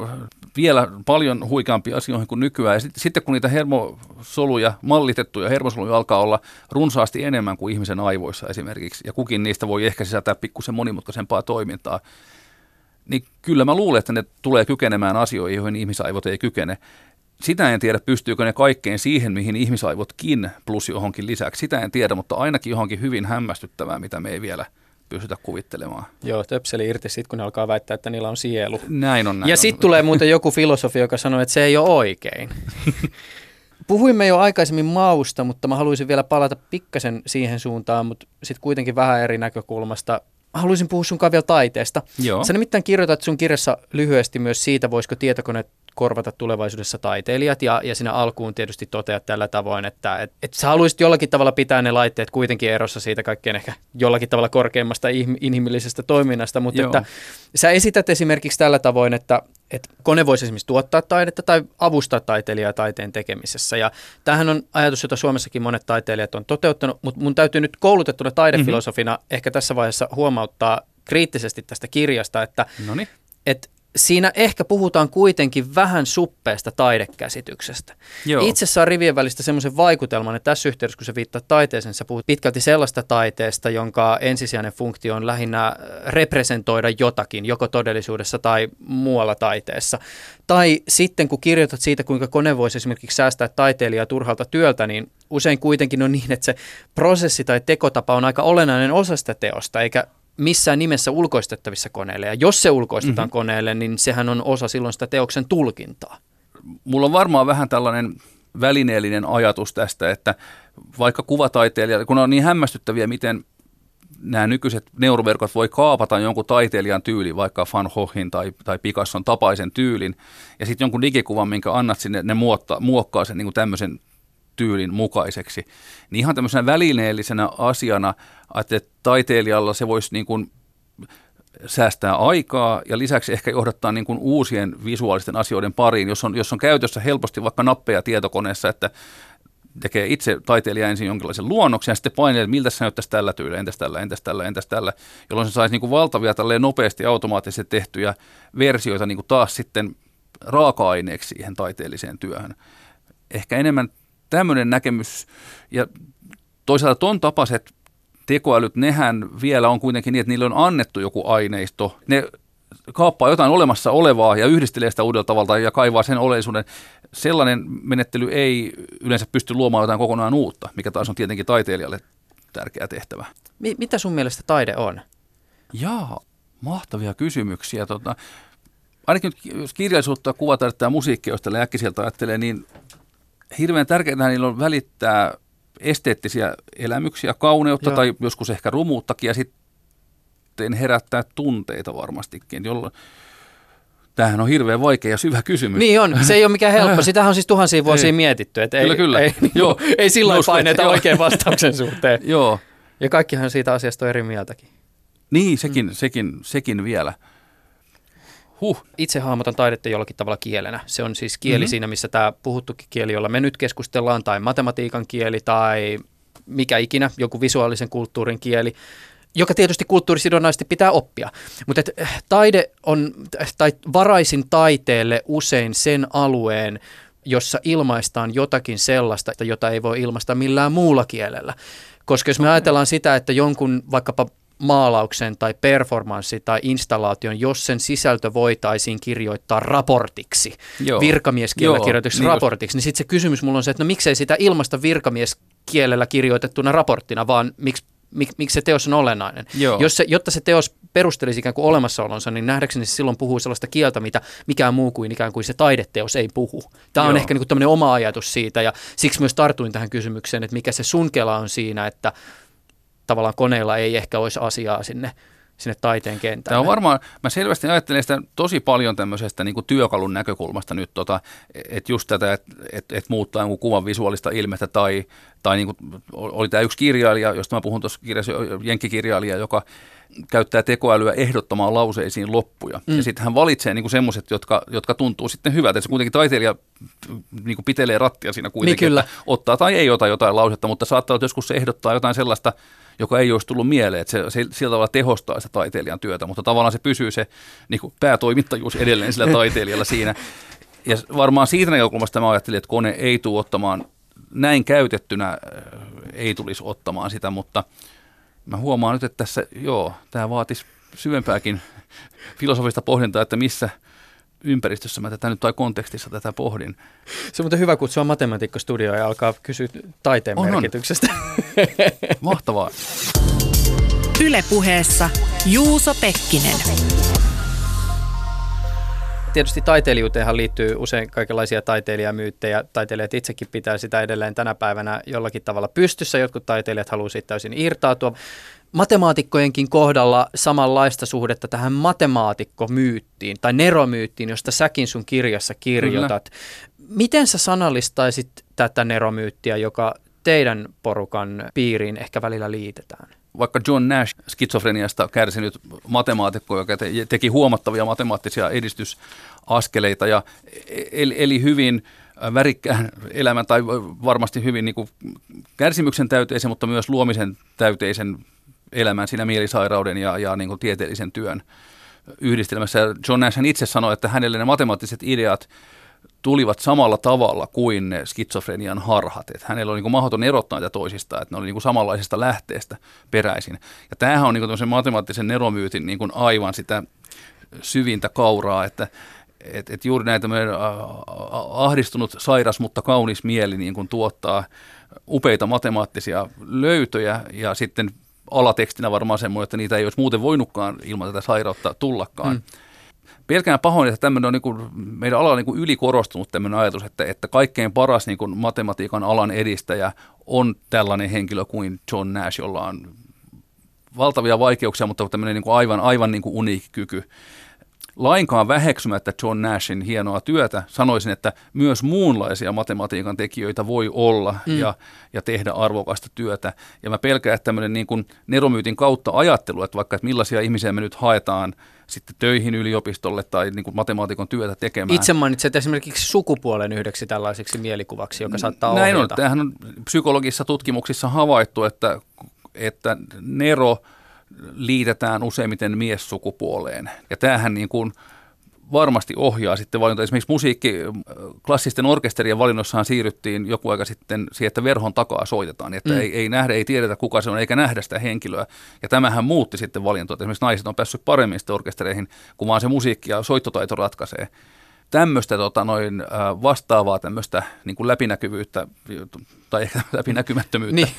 vielä paljon huikeampia asioihin kuin nykyään. Ja sitten, sitten kun niitä hermosoluja, mallitettuja hermosoluja alkaa olla runsaasti enemmän kuin ihmisen aivoissa esimerkiksi, ja kukin niistä voi ehkä sisältää pikkusen monimutkaisempaa toimintaa, niin kyllä mä luulen, että ne tulee kykenemään asioihin, joihin ihmisaivot ei kykene. Sitä en tiedä, pystyykö ne kaikkeen siihen, mihin ihmisaivotkin plus johonkin lisäksi. Sitä en tiedä, mutta ainakin johonkin hyvin hämmästyttävää, mitä me ei vielä – pystytä kuvittelemaan. Joo, töpseli irti sitten, kun ne alkaa väittää, että niillä on sielu. Näin on. Näin ja sitten tulee muuten joku filosofi, joka sanoo, että se ei ole oikein. Puhuimme jo aikaisemmin mausta, mutta mä haluaisin vielä palata pikkasen siihen suuntaan, mutta sitten kuitenkin vähän eri näkökulmasta. Haluaisin puhua sunkaan vielä taiteesta. Joo. Sä nimittäin kirjoitat sun kirjassa lyhyesti myös siitä, voisiko tietokone korvata tulevaisuudessa taiteilijat ja, ja siinä alkuun tietysti toteat tällä tavoin, että et, et sä haluaisit jollakin tavalla pitää ne laitteet kuitenkin erossa siitä kaikkein ehkä jollakin tavalla korkeimmasta inhimillisestä toiminnasta, mutta että sä esität esimerkiksi tällä tavoin, että, että kone voisi esimerkiksi tuottaa taidetta tai avustaa taiteilijaa taiteen tekemisessä. Ja tämähän on ajatus, jota Suomessakin monet taiteilijat on toteuttanut, mutta mun täytyy nyt koulutettuna taidefilosofina mm-hmm. ehkä tässä vaiheessa huomauttaa kriittisesti tästä kirjasta, että, että siinä ehkä puhutaan kuitenkin vähän suppeesta taidekäsityksestä. Joo. Itse saa rivien välistä semmoisen vaikutelman, että tässä yhteydessä, kun sä viittaa taiteeseen, sä puhut pitkälti sellaista taiteesta, jonka ensisijainen funktio on lähinnä äh, representoida jotakin, joko todellisuudessa tai muualla taiteessa. Tai sitten kun kirjoitat siitä, kuinka kone voisi esimerkiksi säästää taiteilijaa turhalta työltä, niin usein kuitenkin on niin, että se prosessi tai tekotapa on aika olennainen osa sitä teosta, eikä missään nimessä ulkoistettavissa koneelle. Ja jos se ulkoistetaan Mhm. koneelle, niin sehän on osa silloin sitä teoksen tulkintaa. mulla on varmaan vähän tällainen välineellinen ajatus tästä, että vaikka kuvataiteilija, kun on niin hämmästyttäviä, miten nämä nykyiset neuroverkot voi kaapata jonkun taiteilijan tyylin, vaikka Van Goghin tai, tai Picasson tapaisen tyylin, ja sitten jonkun digikuvan, minkä annat sinne, ne muotta, muokkaa sen niin kuin tämmöisen tyylin mukaiseksi. Niin ihan tämmöisenä välineellisenä asiana, että taiteilijalla se voisi niin kuin säästää aikaa ja lisäksi ehkä johdattaa niin kuin uusien visuaalisten asioiden pariin, jos on, jos on käytössä helposti vaikka nappeja tietokoneessa, että tekee itse taiteilija ensin jonkinlaisen luonnoksen ja sitten painelee, että miltä se näyttäisi tällä tyylillä, entäs tällä, entäs tällä, entäs tällä, jolloin se saisi niin kuin valtavia tälleen nopeasti automaattisesti tehtyjä versioita niin kuin taas sitten raaka-aineeksi siihen taiteelliseen työhön. Ehkä enemmän tämmöinen näkemys ja toisaalta ton tapaiset tekoälyt, nehän vielä on kuitenkin niin, että niille on annettu joku aineisto. Ne kaappaa jotain olemassa olevaa ja yhdistelee sitä uudella tavalla ja kaivaa sen oleellisuuden. Sellainen menettely ei yleensä pysty luomaan jotain kokonaan uutta, mikä taas on tietenkin taiteilijalle tärkeä tehtävä. Mi- mitä sun mielestä taide on? Jaa, mahtavia kysymyksiä. Tota, ainakin nyt jos kirjallisuutta, kuvataidetta ja musiikkia, jos tällä äkkiseltä ajattelee, niin hirveän tärkeää niillä on välittää esteettisiä elämyksiä, kauneutta Joo. tai joskus ehkä rumuuttakin ja sitten herättää tunteita varmastikin, jolloin Tämähän on hirveän vaikea ja syvä kysymys. Niin on, se ei ole mikään helppo. Sitähän on siis tuhansia vuosia Ei. mietitty. Että Kyllä, ei, kyllä. Ei, Joo. ei sillä lailla paineita joo. oikein vastauksen suhteen. Joo, Ja kaikkihan siitä asiasta on eri mieltäkin. niin sekin, mm. sekin, sekin vielä. Huh, Itse hahmotan taidetta jollakin tavalla kielenä. Se on siis kieli Mhm. mm-hmm. siinä, missä tämä puhuttukin kieli, jolla me nyt keskustellaan, tai matematiikan kieli, tai mikä ikinä, joku visuaalisen kulttuurin kieli, joka tietysti kulttuurisidonnaisesti pitää oppia. Mutta eh, taide on, tai varaisin taiteelle usein sen alueen, jossa ilmaistaan jotakin sellaista, jota ei voi ilmaista millään muulla kielellä. Koska jos me ajatellaan sitä, että jonkun vaikkapa maalauksen tai performanssi tai installaation, jos sen sisältö voitaisiin kirjoittaa raportiksi, Joo. virkamieskielellä Joo, kirjoitetuksi niin raportiksi, niin sitten se kysymys mulla on se, että no miksei sitä ilmasta virkamieskielellä kirjoitettuna raporttina, vaan miksi mik, miksi se teos on olennainen. Joo. Jos se, jotta se teos perustelisi ikään kuin olemassaolonsa, niin nähdäkseni se silloin puhuu sellaista kieltä, mitä mikään muu kuin ikään kuin se taideteos ei puhu. Tämä on Joo. ehkä niin kuin tämmöinen oma ajatus siitä ja siksi myös tartuin tähän kysymykseen, että mikä se sun kela on siinä, että tavallaan koneilla ei ehkä olisi asiaa sinne, sinne taiteen kentälle. Tämä on varmaan, mä selvästi ajattelen sitä tosi paljon tämmöisestä niin työkalun näkökulmasta nyt, tota, että just tätä, että et, et muuttaa jonkun kuvan visuaalista ilmettä tai, tai niin kuin, oli tämä yksi kirjailija, josta mä puhun tuossa kirjassa, jenkkikirjailija, joka käyttää tekoälyä ehdottamaan lauseisiin loppuja. Mm. Ja sitten hän valitsee niin semmoiset, jotka, jotka tuntuu sitten hyvältä. Se kuitenkin taiteilija niin kuin pitelee rattia siinä kuitenkin, Niin kyllä. ottaa tai ei ota jotain lausetta, mutta saattaa olla, että joskus se ehdottaa jotain sellaista, joka ei olisi tullut mieleen, että se, se sillä tavalla tehostaa sitä taiteilijan työtä, mutta tavallaan se pysyy se niin kuin päätoimittajuus edelleen sillä taiteilijalla siinä. Ja varmaan siitä näkökulmasta mä ajattelin, että kone ei tule ottamaan, näin käytettynä äh, ei tulisi ottamaan sitä, mutta mä huomaan nyt, että tässä, joo, tämä vaatisi syvempääkin filosofista pohdintaa, että missä ympäristössä mä tätä nyt tai kontekstissa tätä pohdin. Se on muuten hyvä kutsua matematiikkostudioon ja alkaa kysyä taiteen On, on. merkityksestä. Mahtavaa. Ylepuheessa Juuso Pekkinen. Tietysti taiteilijuuteenhan liittyy usein kaikenlaisia taiteilijamyyttejä. Taiteilijat itsekin pitää sitä edelleen tänä päivänä jollakin tavalla pystyssä. Jotkut taiteilijat haluavat siitä täysin irtautua. Matemaatikkojenkin kohdalla samanlaista suhdetta tähän matemaatikkomyyttiin tai neromyyttiin, josta säkin sun kirjassa kirjoitat. Miten sä sanallistaisit tätä neromyyttiä, joka teidän porukan piiriin ehkä välillä liitetään? vaikka John Nash, skitsofreniasta kärsinyt matemaatikko, joka te- teki huomattavia matemaattisia edistysaskeleita ja eli, eli hyvin värikkään elämän tai varmasti hyvin niin kuin kärsimyksen täyteisen, mutta myös luomisen täyteisen elämän siinä mielisairauden ja, ja niin kuin tieteellisen työn yhdistelmässä. John Nash itse sanoi, että hänelle ne matemaattiset ideat tulivat samalla tavalla kuin ne skitsofrenian harhat. Että hänellä oli niin mahdoton erottaa niitä toisistaan, että ne oli niin kuin samanlaisesta lähteestä peräisin. Ja tämähän on niin kuin matemaattisen neromyytin niin kuin aivan sitä syvintä kauraa, että et, et juuri näitä tämmöinen, ahdistunut, sairas, mutta kaunis mieli niin kuin tuottaa upeita matemaattisia löytöjä ja sitten alatekstinä varmaan semmoinen, että niitä ei olisi muuten voinutkaan ilman tätä sairautta tullakaan. Mm. Pelkään pahoin, että tämmöinen on niin kuin, meidän alalla niin kuin ylikorostunut tämmöinen ajatus, että, että kaikkein paras niin kuin matematiikan alan edistäjä on tällainen henkilö kuin John Nash, jolla on valtavia vaikeuksia, mutta tämmöinen niin kuin aivan, aivan niin kuin uniikki kyky lainkaan väheksymättä John Nashin hienoa työtä, sanoisin, että myös muunlaisia matematiikan tekijöitä voi olla mm. ja, ja tehdä arvokasta työtä. Ja mä pelkään, että tämmöinen niin kuin neromyytin kautta ajattelu, että vaikka että millaisia ihmisiä me nyt haetaan sitten töihin yliopistolle tai niin kuin matemaatikon työtä tekemään. Itse mainitset esimerkiksi sukupuolen yhdeksi tällaiseksi mielikuvaksi, joka saattaa Näin ohjata. on. Tämähän on psykologisissa tutkimuksissa havaittu, että, että nero – liitetään useimmiten miessukupuoleen. Ja tämähän niin kuin varmasti ohjaa sitten valinta. Esimerkiksi musiikki, klassisten orkesterien valinnossahan siirryttiin joku aika sitten siihen, että verhon takaa soitetaan, että mm. ei, ei nähdä, ei tiedetä kuka se on, eikä nähdä sitä henkilöä. Ja tämähän muutti sitten valintoa. Esimerkiksi naiset on päässyt paremmin sitten orkestereihin, kun vaan se musiikki ja soittotaito ratkaisee. Tämmöistä tota, noin, vastaavaa tämmöistä niin kuin läpinäkyvyyttä tai ehkä läpinäkymättömyyttä niin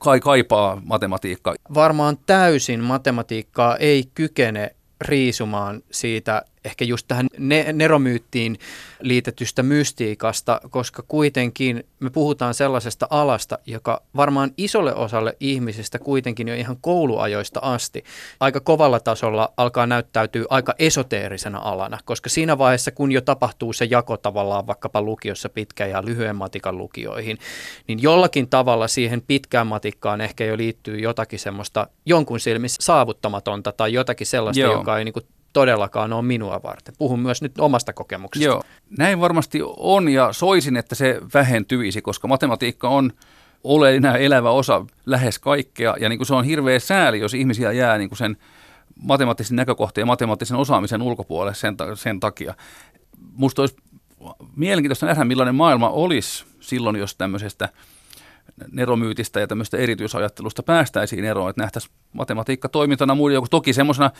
kai kaipaa matematiikka. Varmaan täysin matematiikkaa ei kykene riisumaan siitä ehkä just tähän ne- neromyyttiin liitetystä mystiikasta, koska kuitenkin me puhutaan sellaisesta alasta, joka varmaan isolle osalle ihmisistä kuitenkin jo ihan kouluajoista asti aika kovalla tasolla alkaa näyttäytyä aika esoteerisena alana, koska siinä vaiheessa, kun jo tapahtuu se jako tavallaan vaikkapa lukiossa pitkä ja lyhyen matikan lukioihin, niin jollakin tavalla siihen pitkään matikkaan ehkä jo liittyy jotakin semmoista jonkun silmissä saavuttamatonta tai jotakin sellaista, Joo. joka ei niin kuin todellakaan ole minua varten. Puhun myös nyt omasta kokemuksesta. Joo, näin varmasti on ja soisin, että se vähentyisi, koska matematiikka on oleellinen elävä osa lähes kaikkea ja niin kuin se on hirveä sääli, jos ihmisiä jää niin kuin sen matemaattisen näkökohteen ja matemaattisen osaamisen ulkopuolelle sen, sen takia. Musta olisi mielenkiintoista nähdä, millainen maailma olisi silloin, jos tämmöisestä neromyytistä ja tämmöistä erityisajattelusta päästäisiin eroon, että nähtäisiin matematiikka toimintana muiden, toki semmoisena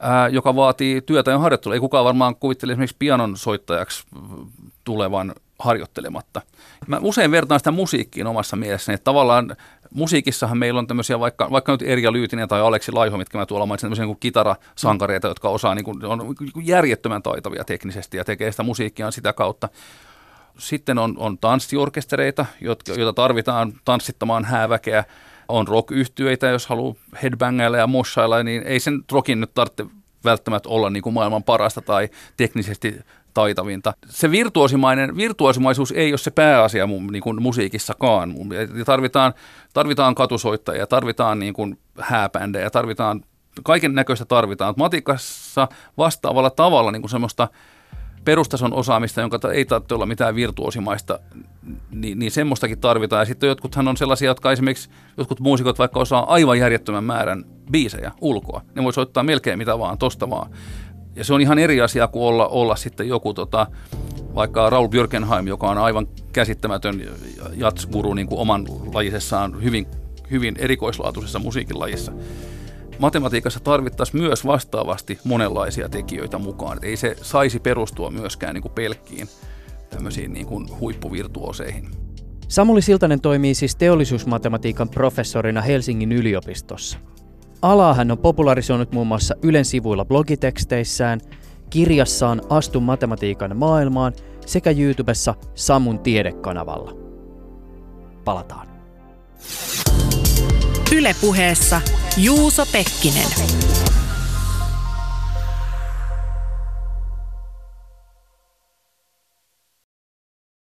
ää, joka vaatii työtä ja harjoittelua. Ei kukaan varmaan kuvittele esimerkiksi pianon soittajaksi tulevan harjoittelematta. Mä usein vertaan sitä musiikkiin omassa mielessäni, että tavallaan musiikissahan meillä on tämmöisiä, vaikka, vaikka nyt Erja Lyytinen tai Aleksi Laiho, mitkä mä tuolla mainitsin, tämmöisiä niin kitarasankareita, jotka osaa, niin kuin, on järjettömän taitavia teknisesti ja tekee sitä musiikkia sitä kautta. Sitten on, on tanssiorkestereita, jotka, joita tarvitaan tanssittamaan hääväkeä on rock jos haluaa headbangailla ja moshailla, niin ei sen rockin nyt tarvitse välttämättä olla niin kuin maailman parasta tai teknisesti taitavinta. Se virtuosimainen, virtuosimaisuus ei ole se pääasia niin kuin musiikissakaan. Tarvitaan, tarvitaan katusoittajia, tarvitaan niin kuin hääbändejä, tarvitaan kaiken näköistä tarvitaan. Matikassa vastaavalla tavalla niin kuin semmoista – perustason osaamista, jonka ei tarvitse olla mitään virtuosimaista, niin, niin semmoistakin tarvitaan. Ja sitten jotkuthan on sellaisia, jotka esimerkiksi, jotkut muusikot vaikka osaa aivan järjettömän määrän biisejä ulkoa. Ne voi soittaa melkein mitä vaan, tosta vaan. Ja se on ihan eri asia kuin olla, olla sitten joku tota, vaikka Raul Björkenheim, joka on aivan käsittämätön jatsguru niin kuin oman lajisessaan hyvin, hyvin erikoislaatuisessa musiikin lajissa matematiikassa tarvittaisiin myös vastaavasti monenlaisia tekijöitä mukaan. Et ei se saisi perustua myöskään niin kuin pelkkiin tämmöisiin niin kuin huippuvirtuoseihin. Samuli Siltanen toimii siis teollisuusmatematiikan professorina Helsingin yliopistossa. Alaa hän on popularisoinut muun muassa Ylen sivuilla blogiteksteissään, kirjassaan Astu matematiikan maailmaan sekä YouTubessa Samun tiedekanavalla. Palataan. Ylepuheessa Juuso Pekkinen.